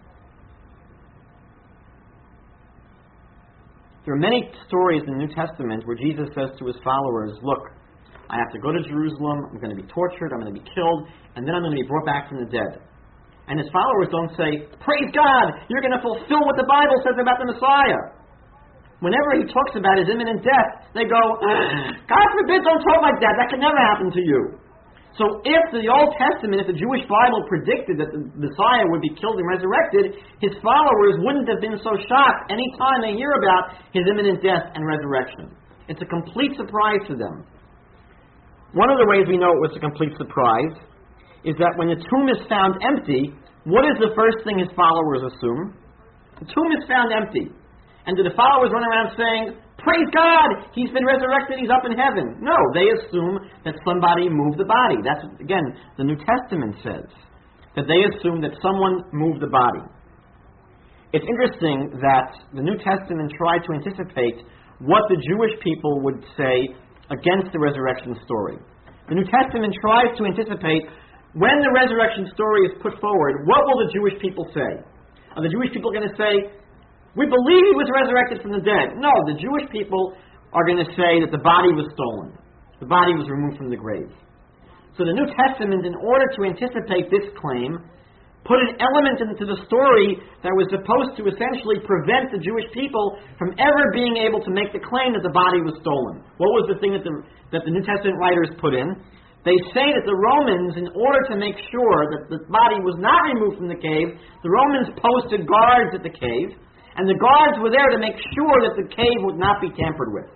There are many stories in the New Testament where Jesus says to his followers, Look, I have to go to Jerusalem, I'm going to be tortured, I'm going to be killed, and then I'm going to be brought back from the dead. And his followers don't say, Praise God, you're going to fulfill what the Bible says about the Messiah. Whenever he talks about his imminent death, they go, God forbid, don't talk like that. That can never happen to you. So if the Old Testament, if the Jewish Bible predicted that the Messiah would be killed and resurrected, his followers wouldn't have been so shocked any time they hear about his imminent death and resurrection. It's a complete surprise to them. One of the ways we know it was a complete surprise is that when the tomb is found empty, what is the first thing his followers assume? The tomb is found empty. And do the followers run around saying, Praise God! He's been resurrected, he's up in heaven. No, they assume that somebody moved the body. That's, again, the New Testament says. That they assume that someone moved the body. It's interesting that the New Testament tried to anticipate what the Jewish people would say against the resurrection story. The New Testament tries to anticipate when the resurrection story is put forward, what will the Jewish people say? Are the Jewish people going to say, we believe he was resurrected from the dead. No, the Jewish people are going to say that the body was stolen. The body was removed from the grave. So the New Testament, in order to anticipate this claim, put an element into the story that was supposed to essentially prevent the Jewish people from ever being able to make the claim that the body was stolen. What was the thing that the, that the New Testament writers put in? They say that the Romans, in order to make sure that the body was not removed from the cave, the Romans posted guards at the cave and the guards were there to make sure that the cave would not be tampered with.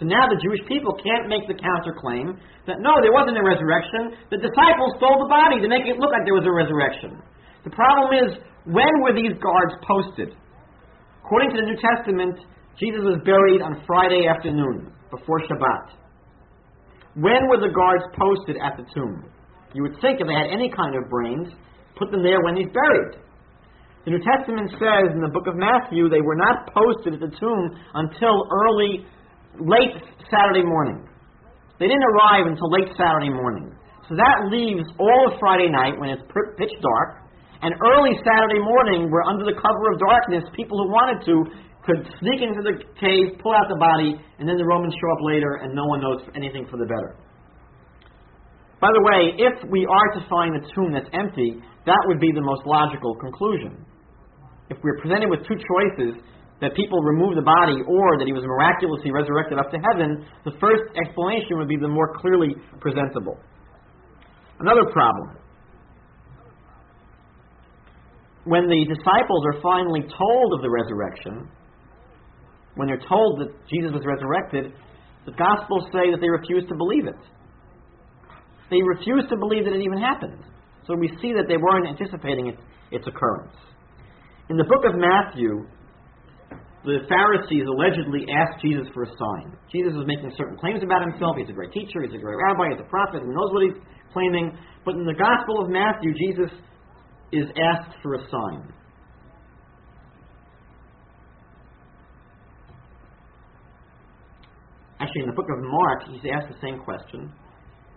So now the Jewish people can't make the counterclaim that no, there wasn't a resurrection. The disciples stole the body to make it look like there was a resurrection. The problem is, when were these guards posted? According to the New Testament, Jesus was buried on Friday afternoon, before Shabbat. When were the guards posted at the tomb? You would think if they had any kind of brains, put them there when he's buried. The New Testament says in the book of Matthew they were not posted at the tomb until early, late Saturday morning. They didn't arrive until late Saturday morning. So that leaves all of Friday night when it's pitch dark, and early Saturday morning, where under the cover of darkness, people who wanted to could sneak into the cave, pull out the body, and then the Romans show up later, and no one knows anything for the better. By the way, if we are to find a tomb that's empty, that would be the most logical conclusion if we're presented with two choices, that people remove the body or that he was miraculously resurrected up to heaven, the first explanation would be the more clearly presentable. Another problem. When the disciples are finally told of the resurrection, when they're told that Jesus was resurrected, the Gospels say that they refuse to believe it. They refuse to believe that it even happened. So we see that they weren't anticipating it, its occurrence. In the book of Matthew, the Pharisees allegedly asked Jesus for a sign. Jesus was making certain claims about himself. He's a great teacher, he's a great rabbi, he's a prophet, he knows what he's claiming. But in the Gospel of Matthew, Jesus is asked for a sign. Actually, in the book of Mark, he's asked the same question.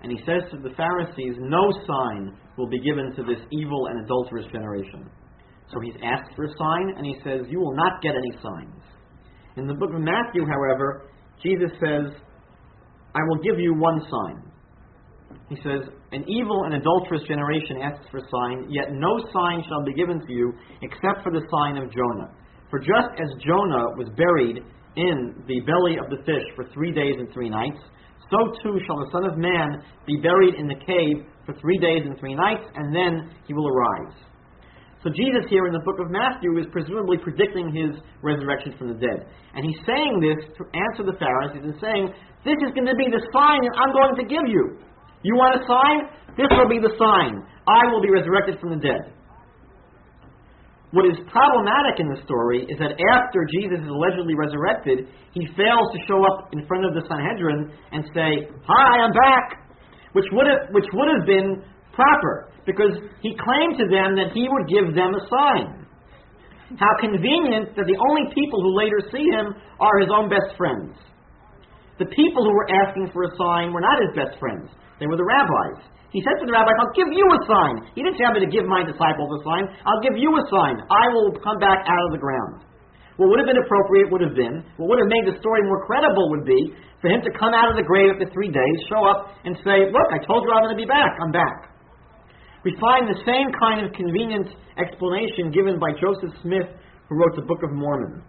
And he says to the Pharisees, No sign will be given to this evil and adulterous generation. So he's asked for a sign, and he says, You will not get any signs. In the book of Matthew, however, Jesus says, I will give you one sign. He says, An evil and adulterous generation asks for a sign, yet no sign shall be given to you except for the sign of Jonah. For just as Jonah was buried in the belly of the fish for three days and three nights, so too shall the Son of Man be buried in the cave for three days and three nights, and then he will arise. So Jesus here in the book of Matthew is presumably predicting his resurrection from the dead. And he's saying this to answer the Pharisees and saying, This is going to be the sign that I'm going to give you. You want a sign? This will be the sign. I will be resurrected from the dead. What is problematic in the story is that after Jesus is allegedly resurrected, he fails to show up in front of the Sanhedrin and say, Hi, I'm back, which would have, which would have been proper because he claimed to them that he would give them a sign. How convenient that the only people who later see him are his own best friends. The people who were asking for a sign were not his best friends, they were the rabbis. He said to the rabbis, I'll give you a sign. He didn't tell me to give my disciples a sign. I'll give you a sign. I will come back out of the ground. What would have been appropriate would have been, what would have made the story more credible would be for him to come out of the grave after three days, show up, and say, Look, I told you I'm going to be back. I'm back we find the same kind of convenient explanation given by Joseph Smith, who wrote the Book of Mormon.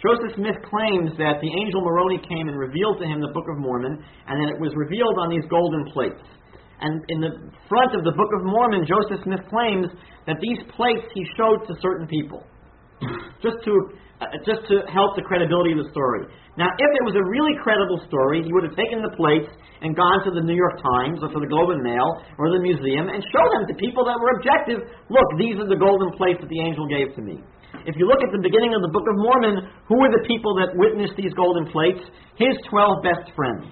Joseph Smith claims that the angel Moroni came and revealed to him the Book of Mormon, and that it was revealed on these golden plates. And in the front of the Book of Mormon, Joseph Smith claims that these plates he showed to certain people, just to uh, just to help the credibility of the story. Now, if it was a really credible story, he would have taken the plates and gone to the New York Times or to the Globe and Mail or the museum and show them to people that were objective. Look, these are the golden plates that the angel gave to me. If you look at the beginning of the Book of Mormon, who were the people that witnessed these golden plates? His 12 best friends.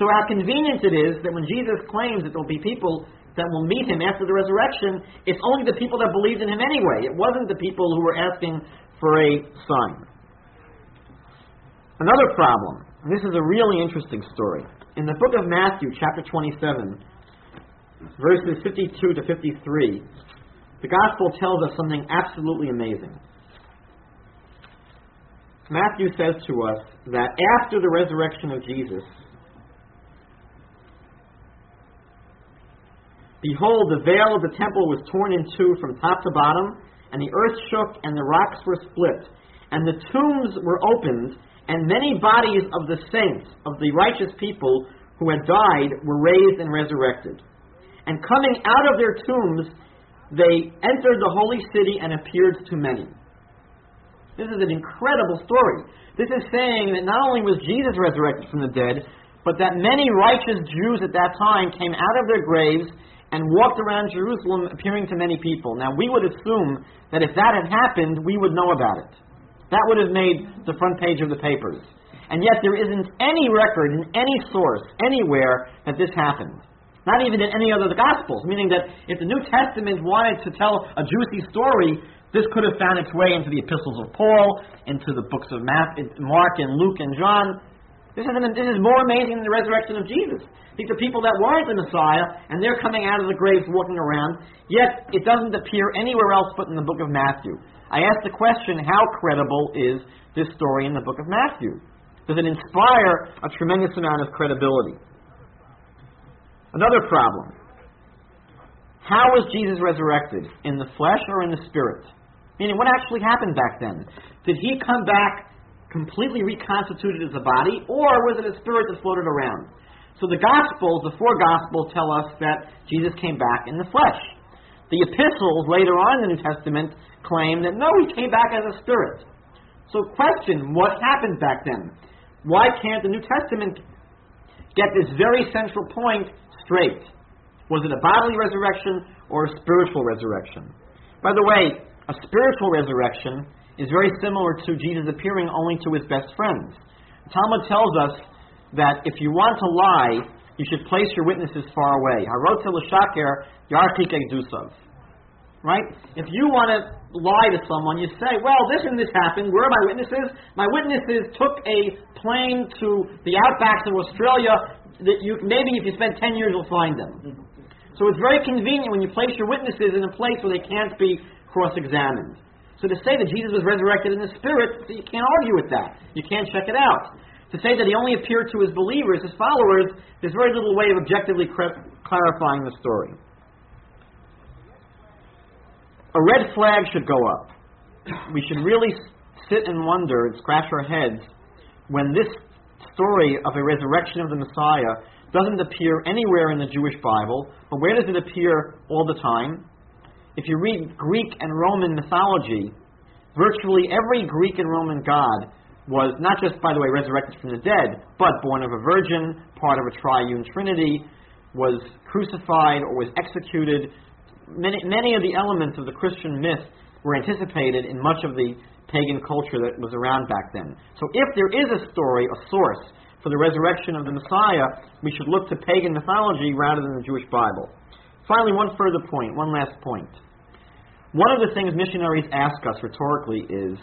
So how convenient it is that when Jesus claims that there'll be people that will meet him after the resurrection, it's only the people that believed in him anyway. It wasn't the people who were asking for a sign. Another problem, and this is a really interesting story. In the book of Matthew, chapter 27, verses 52 to 53, the gospel tells us something absolutely amazing. Matthew says to us that after the resurrection of Jesus, behold, the veil of the temple was torn in two from top to bottom, and the earth shook, and the rocks were split, and the tombs were opened, and many bodies of the saints, of the righteous people who had died, were raised and resurrected. And coming out of their tombs, they entered the holy city and appeared to many. This is an incredible story. This is saying that not only was Jesus resurrected from the dead, but that many righteous Jews at that time came out of their graves and walked around Jerusalem appearing to many people. Now, we would assume that if that had happened, we would know about it. That would have made the front page of the papers. And yet, there isn't any record in any source, anywhere, that this happened. Not even in any other of the Gospels, meaning that if the New Testament wanted to tell a juicy story, this could have found its way into the epistles of Paul, into the books of Mark and Luke and John. This is, an, this is more amazing than the resurrection of Jesus. These are people that weren't the Messiah, and they're coming out of the graves walking around, yet it doesn't appear anywhere else but in the book of Matthew. I ask the question how credible is this story in the book of Matthew? Does it inspire a tremendous amount of credibility? Another problem. How was Jesus resurrected? In the flesh or in the spirit? Meaning, what actually happened back then? Did he come back completely reconstituted as a body, or was it a spirit that floated around? So the Gospels, the four Gospels, tell us that Jesus came back in the flesh. The epistles later on in the New Testament claim that no, he came back as a spirit. So, question what happened back then? Why can't the New Testament get this very central point straight? Was it a bodily resurrection or a spiritual resurrection? By the way, a spiritual resurrection is very similar to Jesus appearing only to his best friends. Talmud tells us that if you want to lie, you should place your witnesses far away. Harotel l'shaker yarchik dusav. Right? If you want to lie to someone, you say, well, this and this happened. Where are my witnesses? My witnesses took a plane to the outbacks of Australia. That you maybe if you spend ten years, you'll find them. So it's very convenient when you place your witnesses in a place where they can't be cross-examined. So to say that Jesus was resurrected in the Spirit, you can't argue with that. You can't check it out. To say that he only appeared to his believers, his followers, there's very little way of objectively clarifying the story. A red flag should go up. We should really sit and wonder and scratch our heads when this story of a resurrection of the Messiah doesn't appear anywhere in the Jewish Bible, but where does it appear all the time? if you read Greek and Roman mythology, virtually every Greek and Roman god was not just, by the way, resurrected from the dead, but born of a virgin, part of a triune trinity, was crucified or was executed. Many, many of the elements of the Christian myth were anticipated in much of the pagan culture that was around back then. So if there is a story, a source for the resurrection of the Messiah, we should look to pagan mythology rather than the Jewish Bible. Finally, one further point, one last point. One of the things missionaries ask us rhetorically is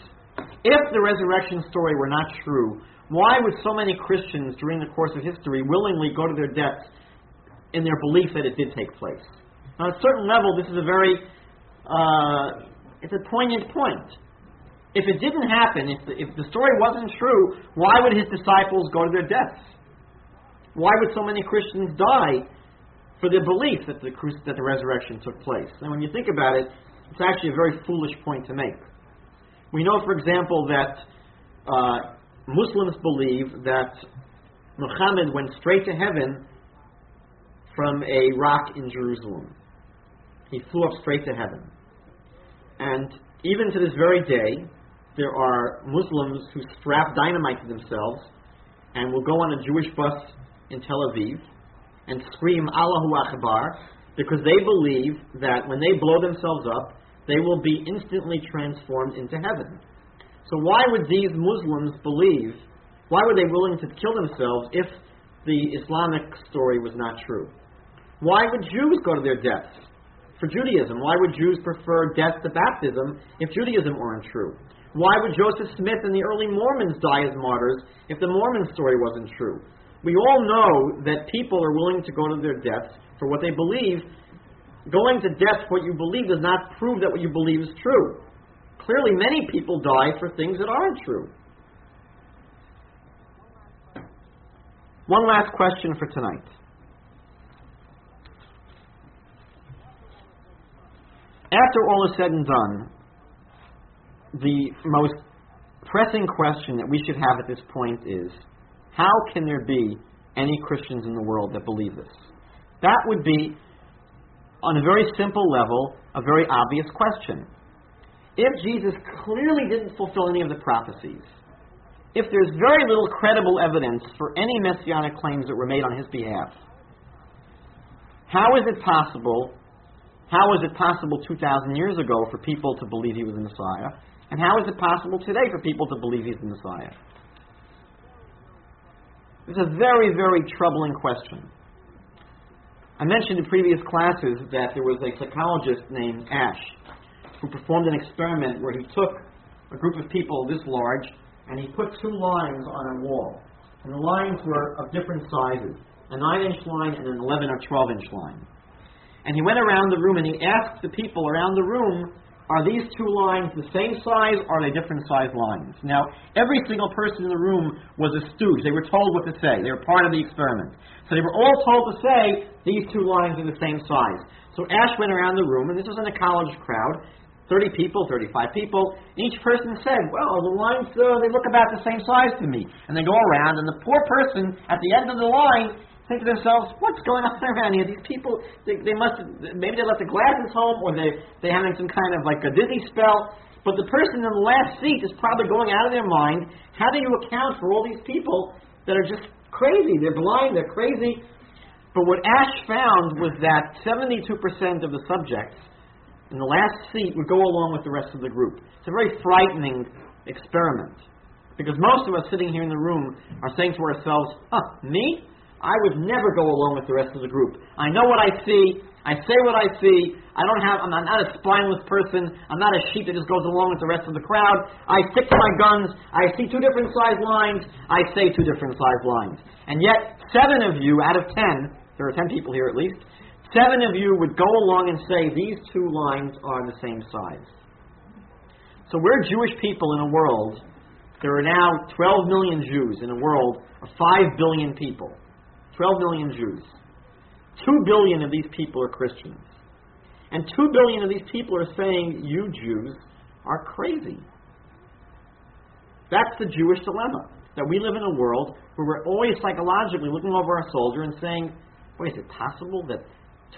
if the resurrection story were not true, why would so many Christians during the course of history willingly go to their deaths in their belief that it did take place? On a certain level, this is a very uh, it's a poignant point. If it didn't happen, if the, if the story wasn't true, why would his disciples go to their deaths? Why would so many Christians die for their belief that the, that the resurrection took place? And when you think about it, it's actually a very foolish point to make. We know, for example, that uh, Muslims believe that Muhammad went straight to heaven from a rock in Jerusalem. He flew up straight to heaven. And even to this very day, there are Muslims who strap dynamite to themselves and will go on a Jewish bus in Tel Aviv and scream Allahu Akbar because they believe that when they blow themselves up, they will be instantly transformed into heaven. So why would these Muslims believe, why were they willing to kill themselves if the Islamic story was not true? Why would Jews go to their deaths for Judaism? Why would Jews prefer death to baptism if Judaism weren't true? Why would Joseph Smith and the early Mormons die as martyrs if the Mormon story wasn't true? We all know that people are willing to go to their deaths for what they believe. Going to death for what you believe does not prove that what you believe is true. Clearly, many people die for things that aren't true. One last question for tonight. After all is said and done, the most pressing question that we should have at this point is how can there be any Christians in the world that believe this? That would be, on a very simple level, a very obvious question. If Jesus clearly didn't fulfill any of the prophecies, if there's very little credible evidence for any messianic claims that were made on his behalf, how is it possible? How was it possible 2,000 years ago for people to believe he was the Messiah? And how is it possible today for people to believe he's the Messiah? It's a very, very troubling question. I mentioned in previous classes that there was a psychologist named Asch who performed an experiment where he took a group of people this large and he put two lines on a wall. And the lines were of different sizes a 9 inch line and an 11 or 12 inch line. And he went around the room and he asked the people around the room are these two lines the same size or are they different size lines? Now, every single person in the room was astute. They were told what to say. They were part of the experiment. So they were all told to say these two lines are the same size. So Asch went around the room, and this was in a college crowd, 30 people, 35 people. Each person said, well, the lines, uh, they look about the same size to me. And they go around, and the poor person at the end of the line think to themselves, what's going on around here? These people, they, they must, maybe they left the glasses home or they, they're having some kind of like a dizzy spell. But the person in the last seat is probably going out of their mind. How do you account for all these people that are just crazy? They're blind, they're crazy. But what Asch found was that 72% of the subjects in the last seat would go along with the rest of the group. It's a very frightening experiment. Because most of us sitting here in the room are saying to ourselves, huh, me? I would never go along with the rest of the group. I know what I see. I say what I see. I don't have. I'm not, not a spineless person. I'm not a sheep that just goes along with the rest of the crowd. I stick to my guns. I see two different size lines. I say two different size lines. And yet, seven of you out of ten, there are ten people here at least, seven of you would go along and say these two lines are the same size. So we're Jewish people in a world. There are now 12 million Jews in a world of 5 billion people. 12 million Jews. 2 billion of these people are Christians. And 2 billion of these people are saying, You Jews are crazy. That's the Jewish dilemma. That we live in a world where we're always psychologically looking over our shoulder and saying, Wait, is it possible that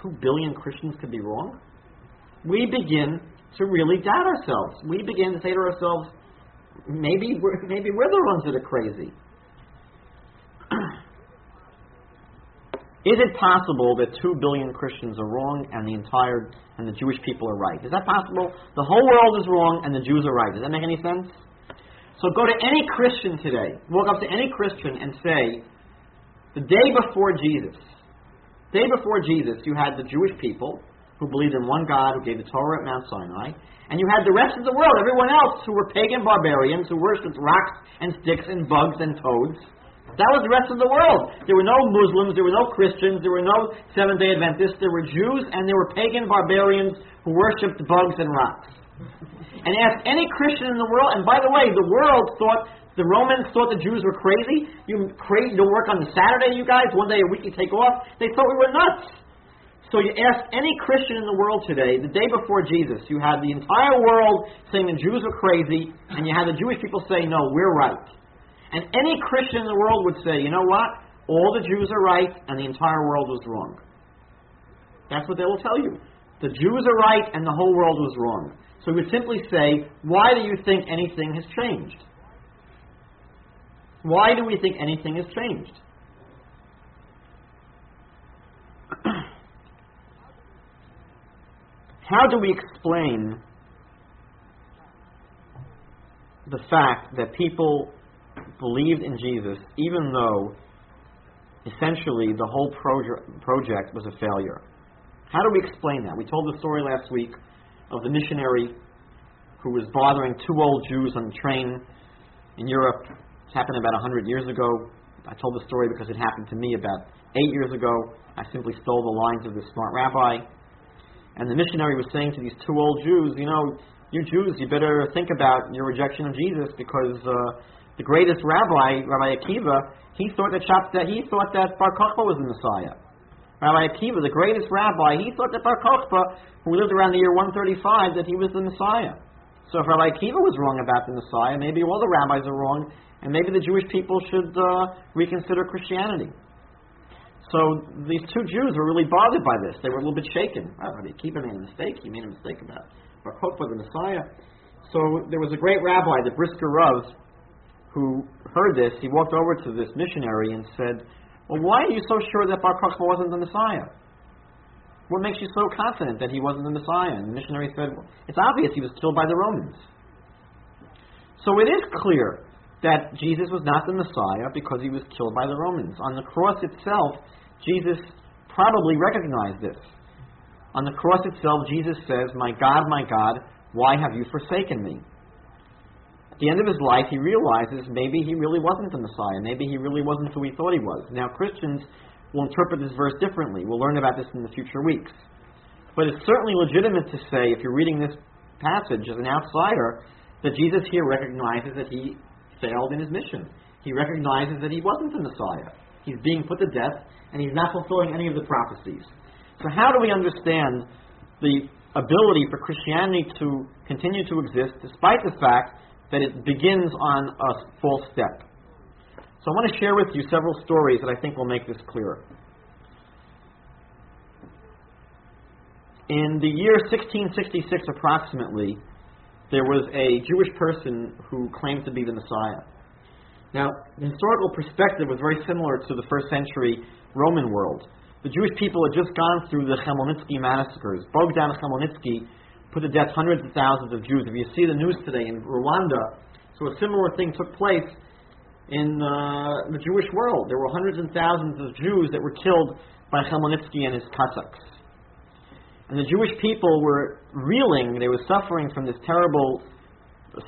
2 billion Christians could be wrong? We begin to really doubt ourselves. We begin to say to ourselves, maybe we're, maybe we're the ones that are crazy. Is it possible that two billion Christians are wrong and the entire and the Jewish people are right? Is that possible? The whole world is wrong and the Jews are right. Does that make any sense? So go to any Christian today, walk up to any Christian and say, the day before Jesus, day before Jesus, you had the Jewish people who believed in one God who gave the Torah at Mount Sinai, and you had the rest of the world, everyone else who were pagan barbarians who worshipped rocks and sticks and bugs and toads that was the rest of the world. There were no Muslims, there were no Christians, there were no Seventh day Adventists, there were Jews, and there were pagan barbarians who worshipped bugs and rocks. And ask any Christian in the world, and by the way, the world thought, the Romans thought the Jews were crazy. You crazy to work on the Saturday, you guys? One day a week you take off? They thought we were nuts. So you ask any Christian in the world today, the day before Jesus, you had the entire world saying the Jews were crazy, and you had the Jewish people say, no, we're right. And any Christian in the world would say, you know what? All the Jews are right and the entire world was wrong. That's what they will tell you. The Jews are right and the whole world was wrong. So we would simply say, why do you think anything has changed? Why do we think anything has changed? How do we explain the fact that people believed in Jesus even though essentially the whole proje- project was a failure? How do we explain that? We told the story last week of the missionary who was bothering two old Jews on the train in Europe. It happened about 100 years ago. I told the story because it happened to me about eight years ago. I simply stole the lines of this smart rabbi. And the missionary was saying to these two old Jews, you know, you Jews, you better think about your rejection of Jesus because uh, the greatest rabbi, Rabbi Akiva, he thought that, that he thought that Bar Kokhba was the Messiah. Rabbi Akiva, the greatest rabbi, he thought that Bar Kokhba, who lived around the year 135, that he was the Messiah. So if Rabbi Akiva was wrong about the Messiah, maybe all the rabbis are wrong, and maybe the Jewish people should uh, reconsider Christianity. So these two Jews were really bothered by this. They were a little bit shaken. Rabbi Akiva made a mistake. He made a mistake about Bar Kokhba, the Messiah. So there was a great rabbi, the Brisker Rav, who heard this. He walked over to this missionary and said, well, why are you so sure that Bar Kokhba wasn't the Messiah? What makes you so confident that he wasn't the Messiah? And the missionary said, well, It's obvious he was killed by the Romans. So it is clear that Jesus was not the Messiah because he was killed by the Romans. On the cross itself, Jesus probably recognized this. On the cross itself, Jesus says, My God, my God, why have you forsaken me? The end of his life, he realizes maybe he really wasn't the Messiah. Maybe he really wasn't who he thought he was. Now, Christians will interpret this verse differently. We'll learn about this in the future weeks. But it's certainly legitimate to say, if you're reading this passage as an outsider, that Jesus here recognizes that he failed in his mission. He recognizes that he wasn't the Messiah. He's being put to death, and he's not fulfilling any of the prophecies. So, how do we understand the ability for Christianity to continue to exist despite the fact that it begins on a false step. So I want to share with you several stories that I think will make this clearer. In the year 1666, approximately, there was a Jewish person who claimed to be the Messiah. Now, the historical perspective was very similar to the first century Roman world. The Jewish people had just gone through the Chmielnicki massacres. Bogdan Chmielnicki put to death hundreds of thousands of Jews. If you see the news today in Rwanda, so a similar thing took place in uh, the Jewish world. There were hundreds and thousands of Jews that were killed by Chmielnicki and his Cossacks. And the Jewish people were reeling, they were suffering from this terrible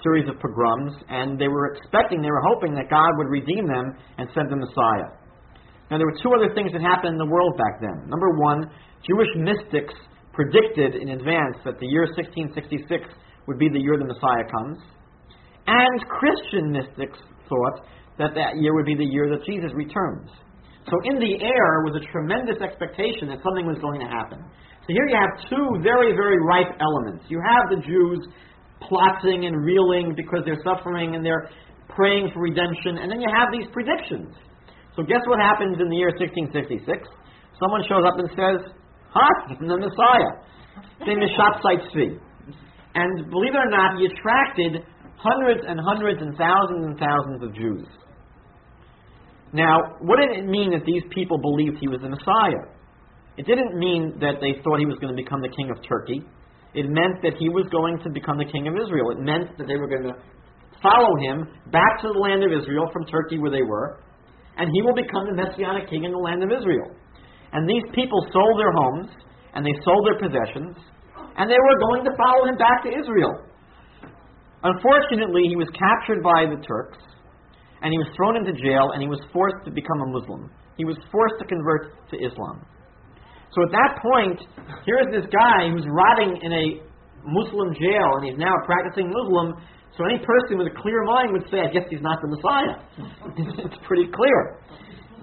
series of pogroms, and they were expecting, they were hoping that God would redeem them and send the Messiah. Now, there were two other things that happened in the world back then. Number one, Jewish mystics predicted in advance that the year 1666 would be the year the Messiah comes. And Christian mystics thought that that year would be the year that Jesus returns. So in the air was a tremendous expectation that something was going to happen. So here you have two very, very ripe elements. You have the Jews plotting and reeling because they're suffering and they're praying for redemption, and then you have these predictions. So guess what happens in the year 1666? Someone shows up and says, Huh? The Messiah. Shabtai Tzvi. And believe it or not, he attracted hundreds and hundreds and thousands and thousands of Jews. Now, what did it mean that these people believed he was the Messiah? It didn't mean that they thought he was going to become the king of Turkey. It meant that he was going to become the king of Israel. It meant that they were going to follow him back to the land of Israel from Turkey where they were, and he will become the messianic king in the land of Israel. And these people sold their homes and they sold their possessions and they were going to follow him back to Israel. Unfortunately, he was captured by the Turks and he was thrown into jail and he was forced to become a Muslim. He was forced to convert to Islam. So at that point, here's this guy who's rotting in a Muslim jail and he's now a practicing Muslim. So any person with a clear mind would say, I guess he's not the Messiah. it's pretty clear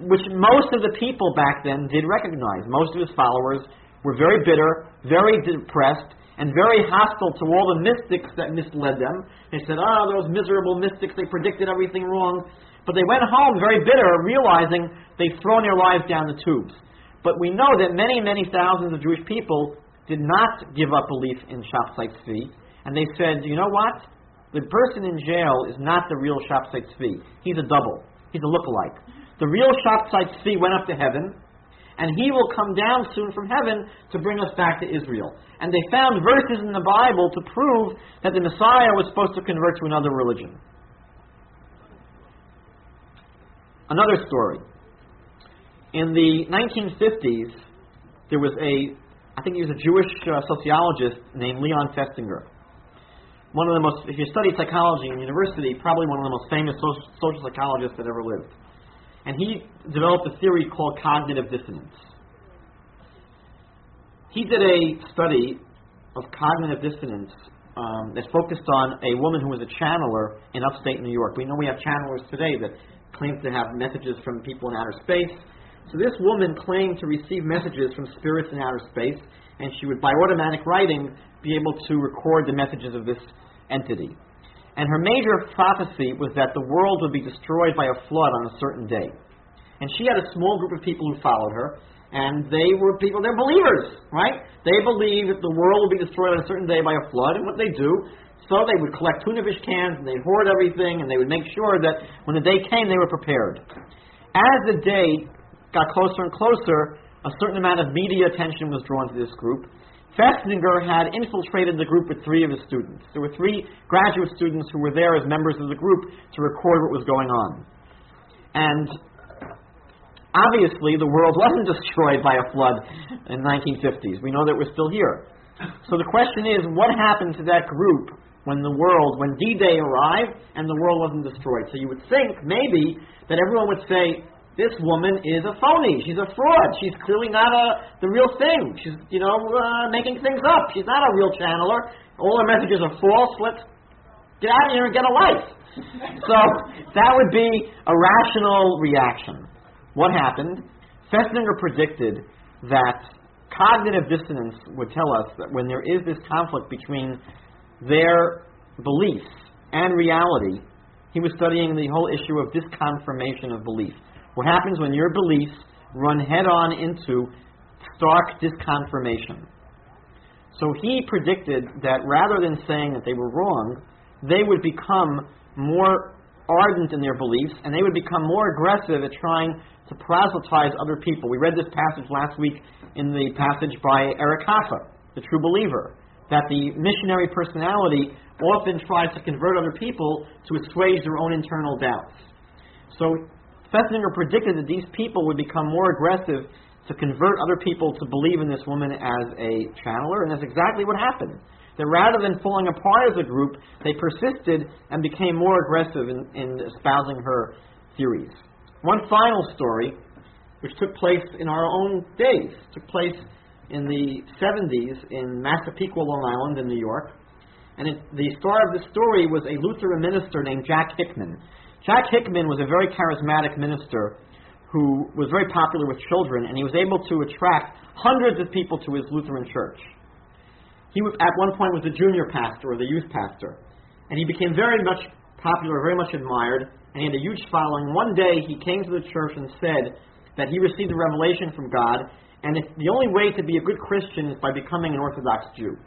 which most of the people back then did recognize. Most of his followers were very bitter, very depressed, and very hostile to all the mystics that misled them. They said, oh, those miserable mystics, they predicted everything wrong. But they went home very bitter, realizing they'd thrown their lives down the tubes. But we know that many, many thousands of Jewish people did not give up belief in Shabtai Tzvi, and they said, you know what? The person in jail is not the real Shabtai Tzvi. He's a double. He's a look-alike. The real Shabtai Tzvi went up to heaven, and he will come down soon from heaven to bring us back to Israel. And they found verses in the Bible to prove that the Messiah was supposed to convert to another religion. Another story. In the 1950s, there was a, I think he was a Jewish uh, sociologist named Leon Festinger. One of the most, if you study psychology in university, probably one of the most famous social, social psychologists that ever lived and he developed a theory called cognitive dissonance. He did a study of cognitive dissonance um, that focused on a woman who was a channeler in upstate New York. We know we have channelers today that claim to have messages from people in outer space. So this woman claimed to receive messages from spirits in outer space, and she would, by automatic writing, be able to record the messages of this entity. And her major prophecy was that the world would be destroyed by a flood on a certain day. And she had a small group of people who followed her, and they were people, they're believers, right? They believe that the world will be destroyed on a certain day by a flood, and what they do, so they would collect tuna fish cans, and they'd hoard everything, and they would make sure that when the day came, they were prepared. As the day got closer and closer, a certain amount of media attention was drawn to this group, Festinger had infiltrated the group with three of his students. There were three graduate students who were there as members of the group to record what was going on. And obviously, the world wasn't destroyed by a flood in the 1950s. We know that we're still here. So the question is, what happened to that group when the world, when D-Day arrived and the world wasn't destroyed? So you would think maybe that everyone would say, this woman is a phony. She's a fraud. She's clearly not a the real thing. She's you know uh, making things up. She's not a real channeler. All her messages are false. Let's get out of here and get a life. so that would be a rational reaction. What happened? Festinger predicted that cognitive dissonance would tell us that when there is this conflict between their beliefs and reality, he was studying the whole issue of disconfirmation of belief. What happens when your beliefs run head on into stark disconfirmation? So he predicted that rather than saying that they were wrong, they would become more ardent in their beliefs and they would become more aggressive at trying to proselytize other people. We read this passage last week in the passage by Eric Hoffer, the true believer, that the missionary personality often tries to convert other people to assuage their own internal doubts. So Festinger predicted that these people would become more aggressive to convert other people to believe in this woman as a channeler, and that's exactly what happened. That rather than falling apart as a group, they persisted and became more aggressive in, in espousing her theories. One final story, which took place in our own days, took place in the 70s in Massapequa, Long Island, in New York. And it, the star of the story was a Lutheran minister named Jack Hickman. Jack Hickman was a very charismatic minister who was very popular with children, and he was able to attract hundreds of people to his Lutheran church. He was, at one point was the junior pastor or the youth pastor, and he became very much popular, very much admired, and he had a huge following. One day he came to the church and said that he received a revelation from God, and if, the only way to be a good Christian is by becoming an Orthodox Jew.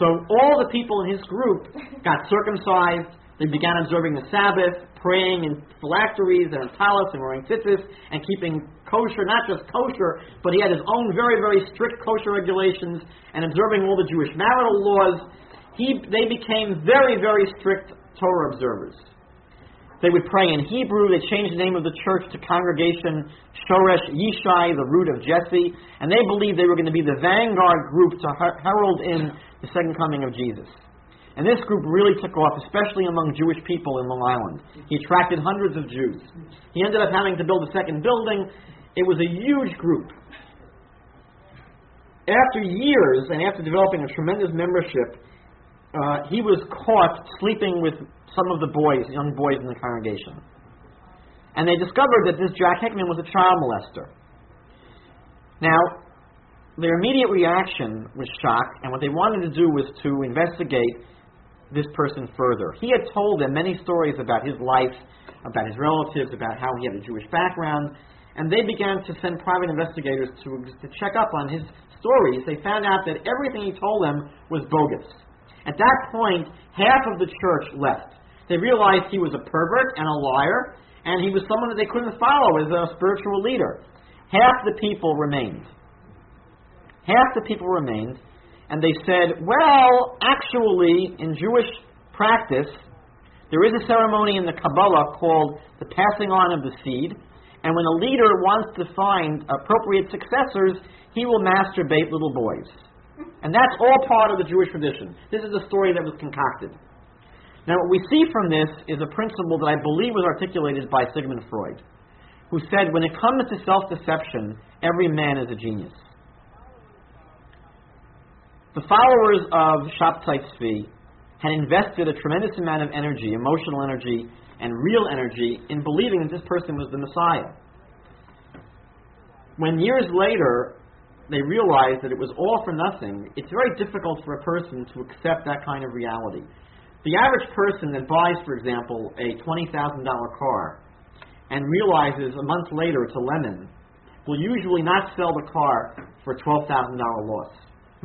So all the people in his group got circumcised, they began observing the Sabbath, praying in phylacteries and talis and wearing tzitzis and keeping kosher, not just kosher, but he had his own very, very strict kosher regulations and observing all the Jewish marital laws. He, they became very, very strict Torah observers. They would pray in Hebrew. They changed the name of the church to Congregation Shoresh Yishai, the root of Jesse, and they believed they were going to be the vanguard group to herald in the second coming of Jesus. And this group really took off, especially among Jewish people in Long Island. He attracted hundreds of Jews. He ended up having to build a second building. It was a huge group. After years and after developing a tremendous membership, uh, he was caught sleeping with some of the boys, young boys in the congregation. And they discovered that this Jack Hickman was a child molester. Now, their immediate reaction was shock, and what they wanted to do was to investigate this person further. He had told them many stories about his life, about his relatives, about how he had a Jewish background, and they began to send private investigators to, to check up on his stories. They found out that everything he told them was bogus. At that point, half of the church left. They realized he was a pervert and a liar, and he was someone that they couldn't follow as a spiritual leader. Half the people remained. Half the people remained, and they said, well, actually, in Jewish practice, there is a ceremony in the Kabbalah called the passing on of the seed, and when a leader wants to find appropriate successors, he will masturbate little boys. And that's all part of the Jewish tradition. This is a story that was concocted. Now, what we see from this is a principle that I believe was articulated by Sigmund Freud, who said when it comes to self deception, every man is a genius. The followers of Shabtai Tzvi had invested a tremendous amount of energy, emotional energy, and real energy in believing that this person was the Messiah. When years later they realized that it was all for nothing, it's very difficult for a person to accept that kind of reality. The average person that buys, for example, a $20,000 car and realizes a month later it's a lemon will usually not sell the car for a $12,000 loss.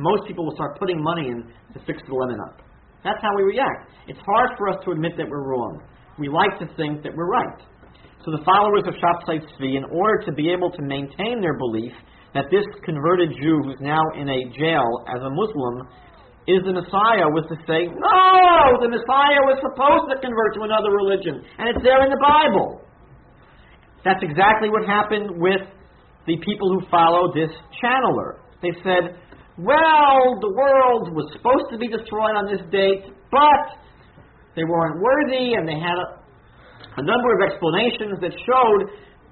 Most people will start putting money in to fix the lemon up. That's how we react. It's hard for us to admit that we're wrong. We like to think that we're right. So the followers of Shabtai Tzvi, in order to be able to maintain their belief that this converted Jew who's now in a jail as a Muslim is the Messiah was to say, no, the Messiah was supposed to convert to another religion, and it's there in the Bible. That's exactly what happened with the people who followed this channeler. They said, well, the world was supposed to be destroyed on this date, but they weren't worthy, and they had a, a number of explanations that showed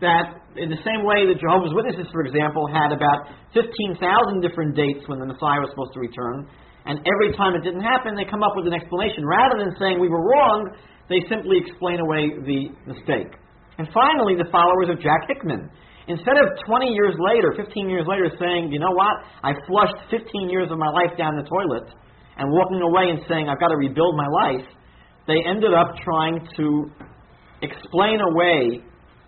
that in the same way that Jehovah's Witnesses, for example, had about 15,000 different dates when the Messiah was supposed to return, and every time it didn't happen, they come up with an explanation. Rather than saying we were wrong, they simply explain away the mistake. And finally, the followers of Jack Hickman. Instead of 20 years later, 15 years later, saying, you know what, I flushed 15 years of my life down the toilet, and walking away and saying, I've got to rebuild my life, they ended up trying to explain away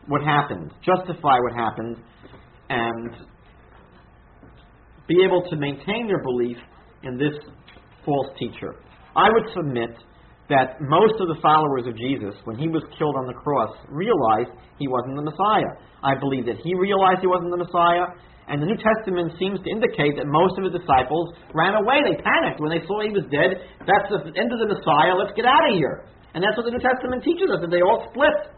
what happened, justify what happened, and be able to maintain their belief in this false teacher. I would submit that most of the followers of Jesus, when he was killed on the cross, realized he wasn't the Messiah. I believe that he realized he wasn't the Messiah, and the New Testament seems to indicate that most of his disciples ran away. They panicked when they saw he was dead. That's the end of the Messiah. Let's get out of here. And that's what the New Testament teaches us, that they all split.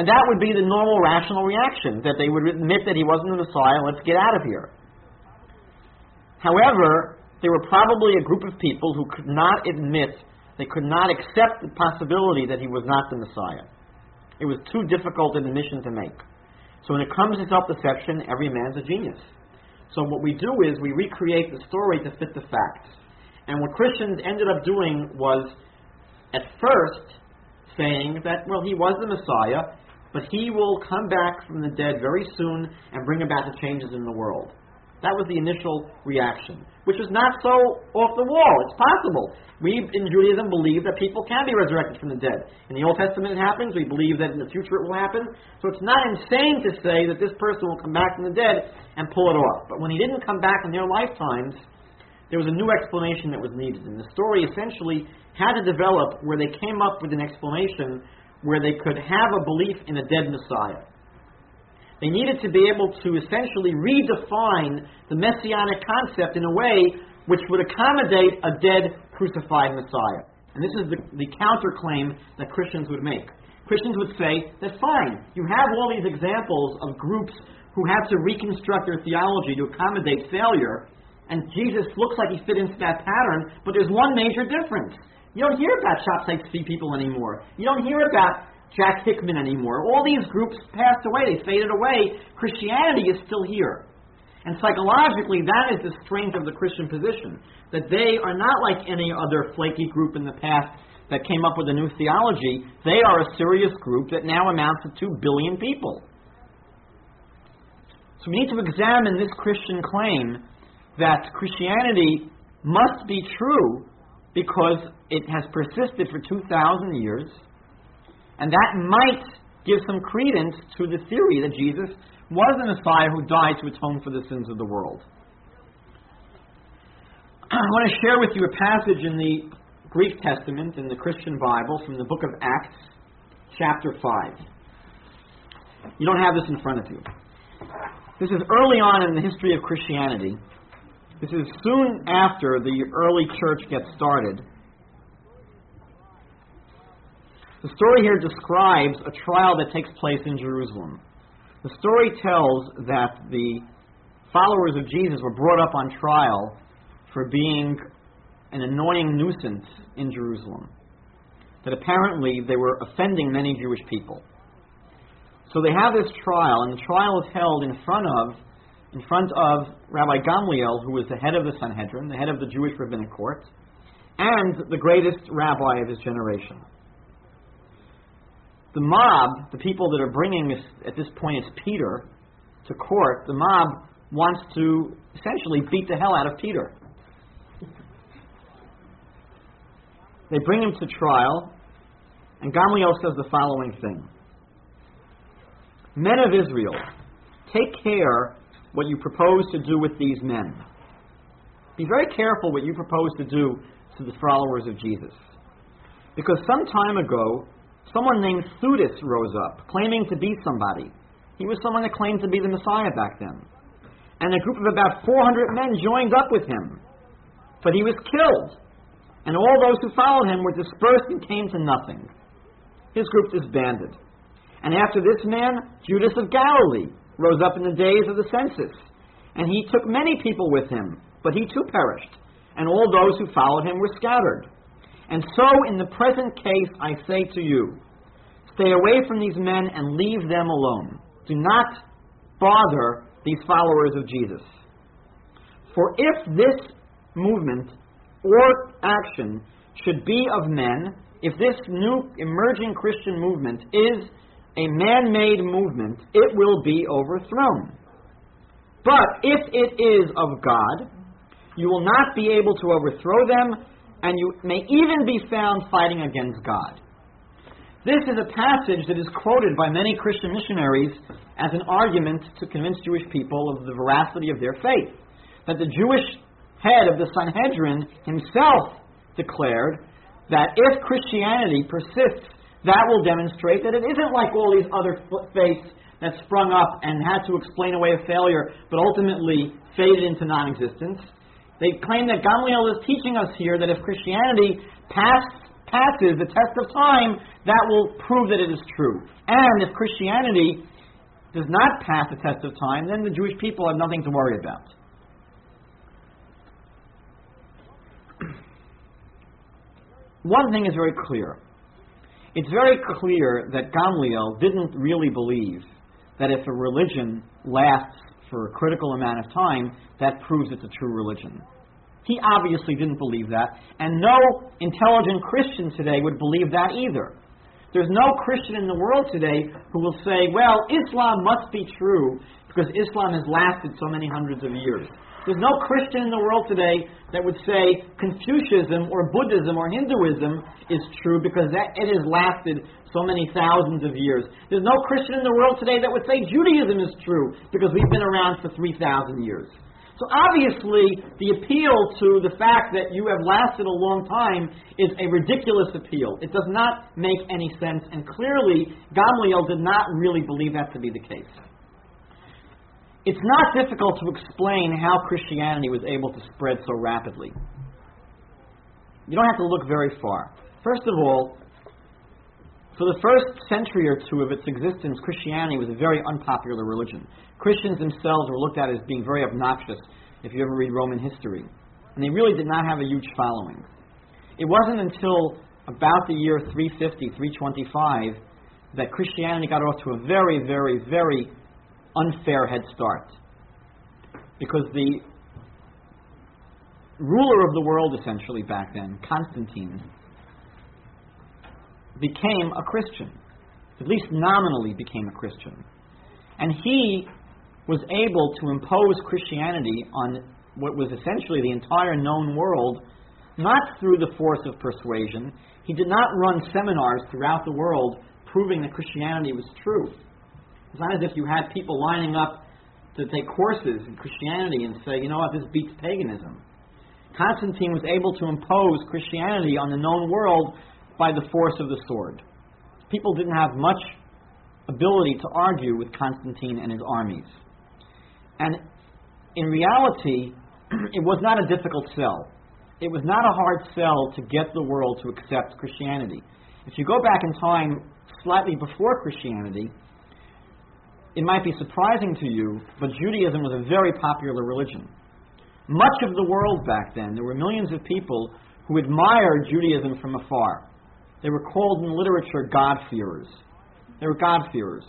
And that would be the normal rational reaction, that they would admit that he wasn't the Messiah, let's get out of here. However, there were probably a group of people who could not admit, they could not accept the possibility that he was not the Messiah. It was too difficult an admission to make. So when it comes to self deception, every man's a genius. So what we do is we recreate the story to fit the facts. And what Christians ended up doing was, at first, saying that, well, he was the Messiah, but he will come back from the dead very soon and bring about the changes in the world. That was the initial reaction, which was not so off the wall. It's possible. We in Judaism believe that people can be resurrected from the dead. In the Old Testament it happens. We believe that in the future it will happen. So it's not insane to say that this person will come back from the dead and pull it off. But when he didn't come back in their lifetimes, there was a new explanation that was needed. And the story essentially had to develop where they came up with an explanation where they could have a belief in a dead Messiah. They needed to be able to essentially redefine the messianic concept in a way which would accommodate a dead, crucified Messiah. And this is the, the counterclaim that Christians would make. Christians would say, that's fine. You have all these examples of groups who had to reconstruct their theology to accommodate failure, and Jesus looks like he fit into that pattern, but there's one major difference. You don't hear about Shabtai Tzvi people anymore. You don't hear about Jack Hickman anymore. All these groups passed away, they faded away. Christianity is still here. And psychologically, that is the strength of the Christian position. That they are not like any other flaky group in the past that came up with a new theology. They are a serious group that now amounts to 2 billion people. So we need to examine this Christian claim that Christianity must be true because it has persisted for 2,000 years and that might give some credence to the theory that Jesus was the Messiah who died to atone for the sins of the world. I want to share with you a passage in the Greek Testament, in the Christian Bible, from the book of Acts, chapter 5. You don't have this in front of you. This is early on in the history of Christianity. This is soon after the early church gets started. The story here describes a trial that takes place in Jerusalem. The story tells that the followers of Jesus were brought up on trial for being an annoying nuisance in Jerusalem. That apparently they were offending many Jewish people. So they have this trial, and the trial is held in front of in front of Rabbi Gamliel, who was the head of the Sanhedrin, the head of the Jewish rabbinic court, and the greatest rabbi of his generation. The mob, the people that are bringing this, at this point it's Peter, to court, the mob wants to essentially beat the hell out of Peter. They bring him to trial, and Gamaliel says the following thing Men of Israel, take care what you propose to do with these men. Be very careful what you propose to do to the followers of Jesus. Because some time ago, someone named Theudas rose up, claiming to be somebody. He was someone that claimed to be the Messiah back then. And a group of about 400 men joined up with him. But he was killed and all those who followed him were dispersed and came to nothing. His group disbanded. And after this man, Judas of Galilee rose up in the days of the census, and he took many people with him, but he too perished, and all those who followed him were scattered. And so, in the present case, I say to you, stay away from these men and leave them alone. Do not bother these followers of Jesus. For if this movement or action should be of men if this new emerging Christian movement is a man made movement, it will be overthrown. But if it is of God, you will not be able to overthrow them, and you may even be found fighting against God. This is a passage that is quoted by many Christian missionaries as an argument to convince Jewish people of the veracity of their faith. That the Jewish head of the Sanhedrin himself declared that if Christianity persists, that will demonstrate that it isn't like all these other faiths that sprung up and had to explain away a failure, but ultimately faded into non existence. They claim that Gamliel is teaching us here that if Christianity pass, passes the test of time, that will prove that it is true. And if Christianity does not pass the test of time, then the Jewish people have nothing to worry about. one thing is very clear. It's very clear that Gamliel didn't really believe that if a religion lasts for a critical amount of time, that proves it's a true religion. He obviously didn't believe that, and no intelligent Christian today would believe that either. There's no Christian in the world today who will say, well, Islam must be true because Islam has lasted so many hundreds of years. There's no Christian in the world today that would say Confucianism or Buddhism or Hinduism is true because that, it has lasted so many thousands of years. There's no Christian in the world today that would say Judaism is true because we've been around for 3,000 years. So obviously, the appeal to the fact that you have lasted a long time is a ridiculous appeal. It does not make any sense, and clearly, Gamaliel did not really believe that to be the case. It's not difficult to explain how Christianity was able to spread so rapidly. You don't have to look very far. First of all, for the first century or two of its existence, Christianity was a very unpopular religion. Christians themselves were looked at as being very obnoxious if you ever read Roman history. And they really did not have a huge following. It wasn't until about the year 350, 325, that Christianity got off to a very, very, very unfair head start. Because the ruler of the world, essentially, back then, Constantine, became a Christian, at least nominally became a Christian. And he was able to impose Christianity on what was essentially the entire known world, not through the force of persuasion. He did not run seminars throughout the world proving that Christianity was true. It's not as if you had people lining up to take courses in Christianity and say, you know what, this beats paganism. Constantine was able to impose Christianity on the known world by the force of the sword. People didn't have much ability to argue with Constantine and his armies. And in reality, it was not a difficult sell. It was not a hard sell to get the world to accept Christianity. If you go back in time slightly before Christianity, it might be surprising to you, but Judaism was a very popular religion. Much of the world back then, there were millions of people who admired Judaism from afar. They were called in literature God-fearers. They were God-fearers.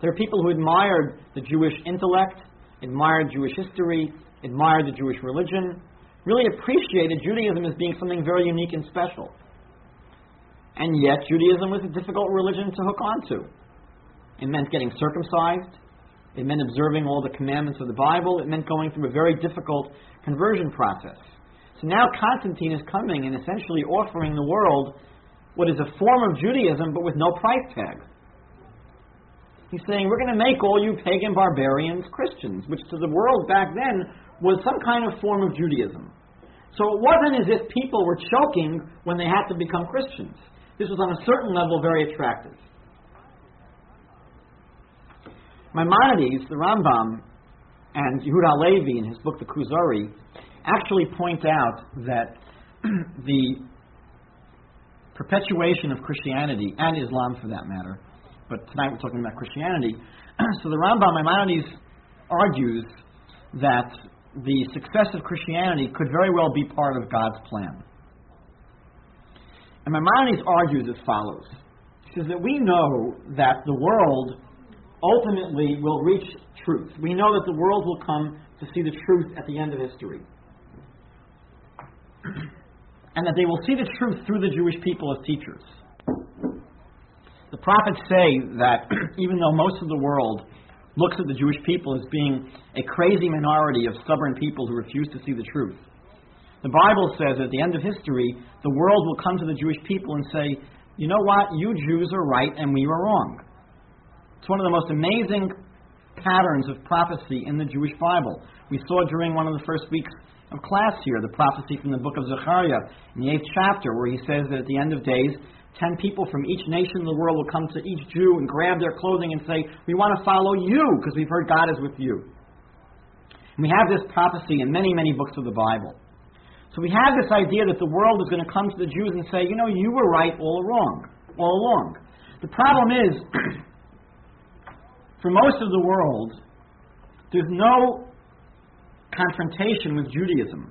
There were people who admired the Jewish intellect, admired Jewish history, admired the Jewish religion, really appreciated Judaism as being something very unique and special. And yet, Judaism was a difficult religion to hook onto. It meant getting circumcised. It meant observing all the commandments of the Bible. It meant going through a very difficult conversion process. So now Constantine is coming and essentially offering the world what is a form of Judaism but with no price tag. He's saying, We're going to make all you pagan barbarians Christians, which to the world back then was some kind of form of Judaism. So it wasn't as if people were choking when they had to become Christians. This was on a certain level very attractive. Maimonides, the Rambam, and Yehuda Levi in his book The Kuzari actually point out that the perpetuation of Christianity and Islam for that matter but tonight we're talking about Christianity. so the Rambam Maimonides argues that the success of Christianity could very well be part of God's plan. And Maimonides argues as follows. He says that we know that the world ultimately will reach truth. We know that the world will come to see the truth at the end of history. and that they will see the truth through the Jewish people as teachers. The prophets say that even though most of the world looks at the Jewish people as being a crazy minority of stubborn people who refuse to see the truth, the Bible says at the end of history, the world will come to the Jewish people and say, you know what, you Jews are right and we were wrong. It's one of the most amazing patterns of prophecy in the Jewish Bible. We saw during one of the first weeks of class here the prophecy from the book of Zechariah in the eighth chapter, where he says that at the end of days, Ten people from each nation in the world will come to each Jew and grab their clothing and say, We want to follow you because we've heard God is with you. And we have this prophecy in many, many books of the Bible. So we have this idea that the world is going to come to the Jews and say, You know, you were right all along. All along. The problem is, for most of the world, there's no confrontation with Judaism.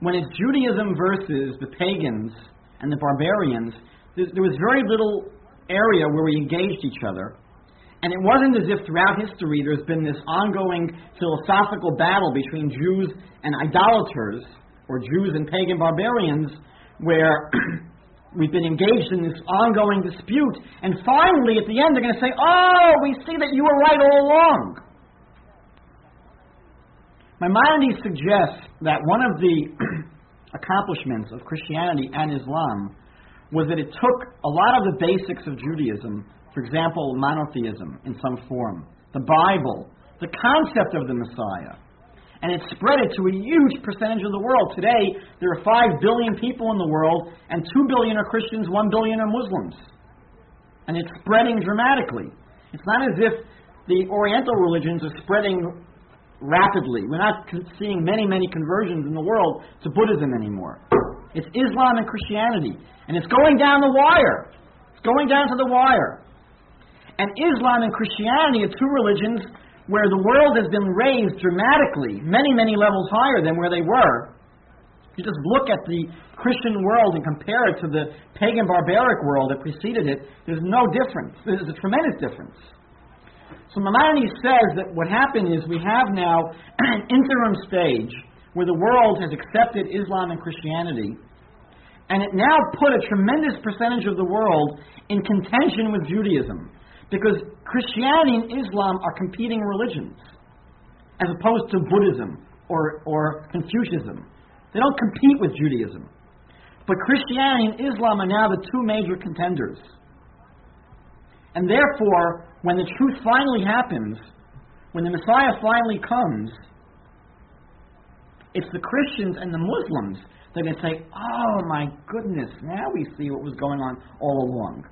When it's Judaism versus the pagans and the barbarians, there was very little area where we engaged each other. And it wasn't as if throughout history there's been this ongoing philosophical battle between Jews and idolaters, or Jews and pagan barbarians, where we've been engaged in this ongoing dispute. And finally, at the end, they're going to say, Oh, we see that you were right all along. Maimonides suggests that one of the accomplishments of Christianity and Islam was that it took a lot of the basics of Judaism, for example, monotheism in some form, the Bible, the concept of the Messiah, and it spread it to a huge percentage of the world. Today, there are 5 billion people in the world, and 2 billion are Christians, 1 billion are Muslims. And it's spreading dramatically. It's not as if the Oriental religions are spreading rapidly. We're not seeing many, many conversions in the world to Buddhism anymore. It's Islam and Christianity. And it's going down the wire. It's going down to the wire. And Islam and Christianity are two religions where the world has been raised dramatically, many, many levels higher than where they were. You just look at the Christian world and compare it to the pagan barbaric world that preceded it, there's no difference. There's a tremendous difference. So Maimonides says that what happened is we have now an interim stage where the world has accepted Islam and Christianity, and it now put a tremendous percentage of the world in contention with Judaism, because Christianity and Islam are competing religions, as opposed to Buddhism or, or Confucianism. They don't compete with Judaism. But Christianity and Islam are now the two major contenders. And therefore, when the truth finally happens, when the Messiah finally comes, it's the Christians and the Muslims that are going to say, oh my goodness, now we see what was going on all along.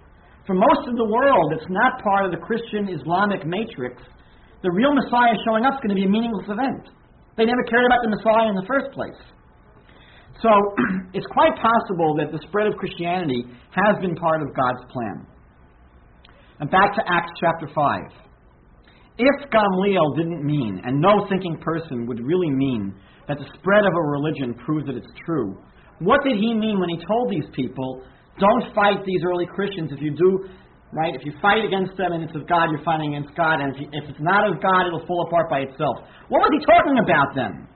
For most of the world, it's not part of the Christian Islamic matrix. The real Messiah showing up is going to be a meaningless event. They never cared about the Messiah in the first place. So it's quite possible that the spread of Christianity has been part of God's plan. And back to Acts chapter 5. If Gamliel didn't mean, and no thinking person would really mean, that the spread of a religion proves that it's true. What did he mean when he told these people, don't fight these early Christians? If you do, right, if you fight against them and it's of God, you're fighting against God, and if, you, if it's not of God, it'll fall apart by itself. What was he talking about then?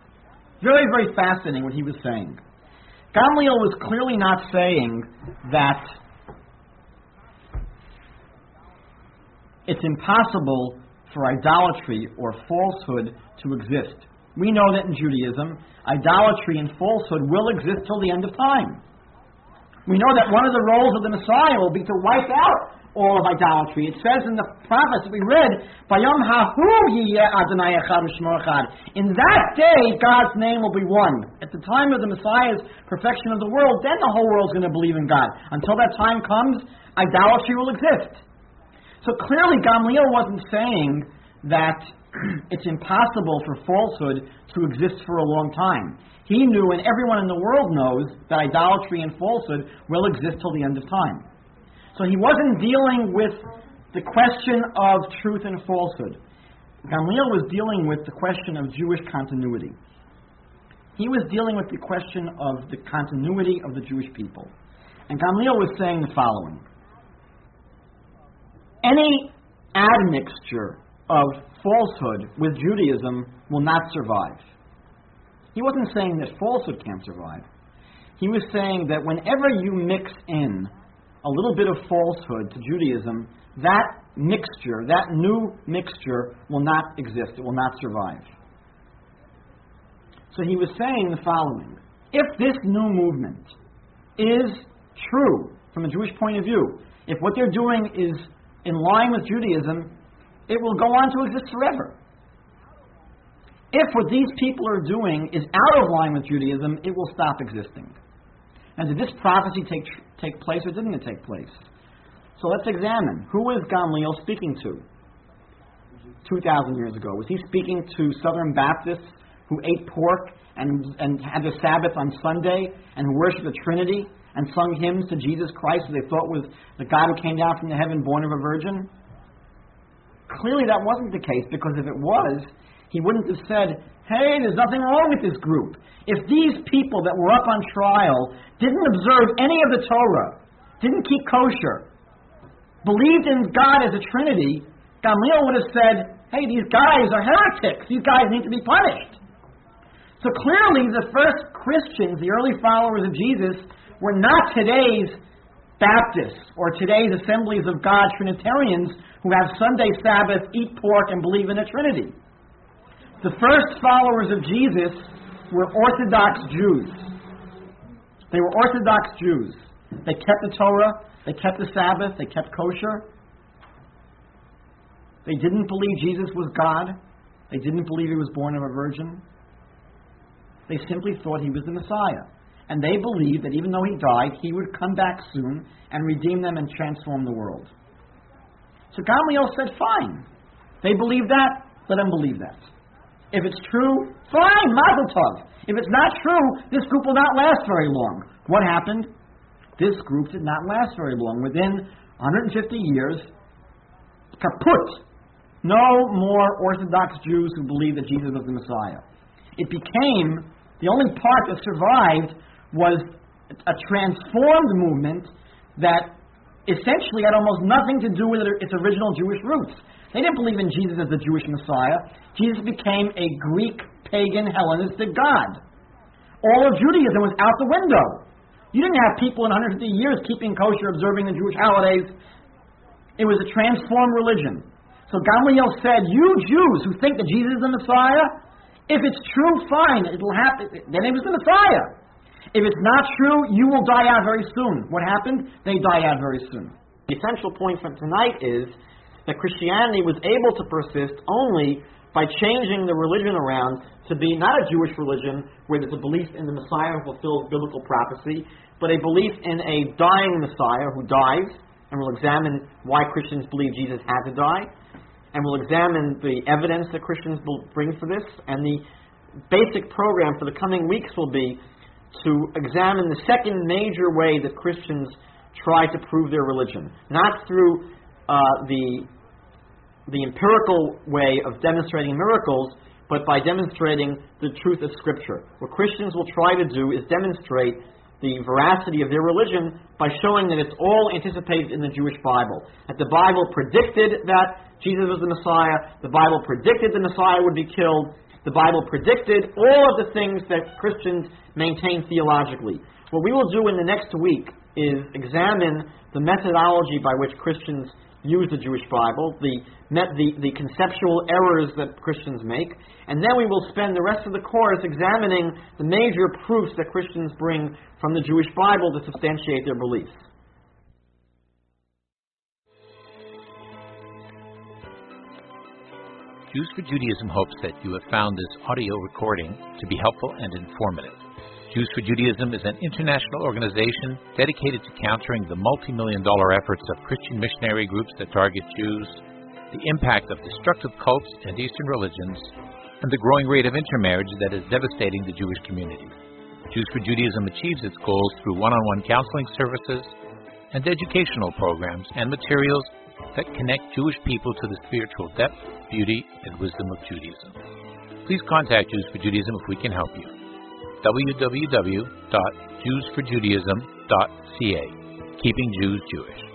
Very, very fascinating what he was saying. Gamliel was clearly not saying that it's impossible for idolatry or falsehood to exist. We know that in Judaism, idolatry and falsehood will exist till the end of time. We know that one of the roles of the Messiah will be to wipe out all of idolatry. It says in the prophets that we read. In that day, God's name will be one. At the time of the Messiah's perfection of the world, then the whole world's going to believe in God. Until that time comes, idolatry will exist. So clearly, Gamliel wasn't saying that it's impossible for falsehood to exist for a long time. He knew, and everyone in the world knows, that idolatry and falsehood will exist till the end of time. So he wasn't dealing with the question of truth and falsehood. Gamliel was dealing with the question of Jewish continuity. He was dealing with the question of the continuity of the Jewish people. And Gamliel was saying the following Any admixture of falsehood with Judaism will not survive. He wasn't saying that falsehood can't survive. He was saying that whenever you mix in a little bit of falsehood to Judaism, that mixture, that new mixture, will not exist. It will not survive. So he was saying the following If this new movement is true from a Jewish point of view, if what they're doing is in line with Judaism, it will go on to exist forever. If what these people are doing is out of line with Judaism, it will stop existing. And did this prophecy take, take place or didn't it take place? So let's examine. Who was Gamliel speaking to 2,000 years ago? Was he speaking to Southern Baptists who ate pork and, and had the Sabbath on Sunday and who worshiped the Trinity and sung hymns to Jesus Christ who they thought was the God who came down from the heaven born of a virgin? Clearly, that wasn't the case because if it was, he wouldn't have said, Hey, there's nothing wrong with this group. If these people that were up on trial didn't observe any of the Torah, didn't keep kosher, believed in God as a Trinity, Gamliel would have said, Hey, these guys are heretics. These guys need to be punished. So clearly, the first Christians, the early followers of Jesus, were not today's Baptists or today's Assemblies of God Trinitarians who have Sunday Sabbath, eat pork, and believe in a Trinity. The first followers of Jesus were Orthodox Jews. They were Orthodox Jews. They kept the Torah, they kept the Sabbath, they kept kosher. They didn't believe Jesus was God. They didn't believe he was born of a virgin. They simply thought he was the Messiah and they believed that even though he died, he would come back soon and redeem them and transform the world. So Gamaliel said, fine. They believe that, let them believe that. If it's true, fine, mazel tov. If it's not true, this group will not last very long. What happened? This group did not last very long. Within 150 years, kaput. No more Orthodox Jews who believed that Jesus was the Messiah. It became the only part that survived was a transformed movement that essentially had almost nothing to do with its original Jewish roots. They didn't believe in Jesus as the Jewish Messiah. Jesus became a Greek, pagan, Hellenistic God. All of Judaism was out the window. You didn't have people in 150 years keeping kosher, observing the Jewish holidays. It was a transformed religion. So Gamaliel said, You Jews who think that Jesus is the Messiah, if it's true, fine, it'll happen. Then he was the Messiah. If it's not true, you will die out very soon. What happened? They die out very soon. The essential point from tonight is that Christianity was able to persist only by changing the religion around to be not a Jewish religion where there's a belief in the Messiah who fulfills biblical prophecy, but a belief in a dying Messiah who dies, and we'll examine why Christians believe Jesus had to die, and we'll examine the evidence that Christians bring for this, and the basic program for the coming weeks will be to examine the second major way that Christians try to prove their religion, not through uh, the the empirical way of demonstrating miracles, but by demonstrating the truth of Scripture. What Christians will try to do is demonstrate the veracity of their religion by showing that it's all anticipated in the Jewish Bible. That the Bible predicted that Jesus was the Messiah, the Bible predicted the Messiah would be killed, the Bible predicted all of the things that Christians maintain theologically. What we will do in the next week is examine the methodology by which Christians use the Jewish Bible, the, the, the conceptual errors that Christians make, and then we will spend the rest of the course examining the major proofs that Christians bring from the Jewish Bible to substantiate their beliefs. Jews for Judaism hopes that you have found this audio recording to be helpful and informative. Jews for Judaism is an international organization dedicated to countering the multi million dollar efforts of Christian missionary groups that target Jews, the impact of destructive cults and Eastern religions, and the growing rate of intermarriage that is devastating the Jewish community. Jews for Judaism achieves its goals through one on one counseling services and educational programs and materials that connect Jewish people to the spiritual depth, beauty, and wisdom of Judaism. Please contact Jews for Judaism if we can help you www.jewsforjudaism.ca, keeping Jews Jewish.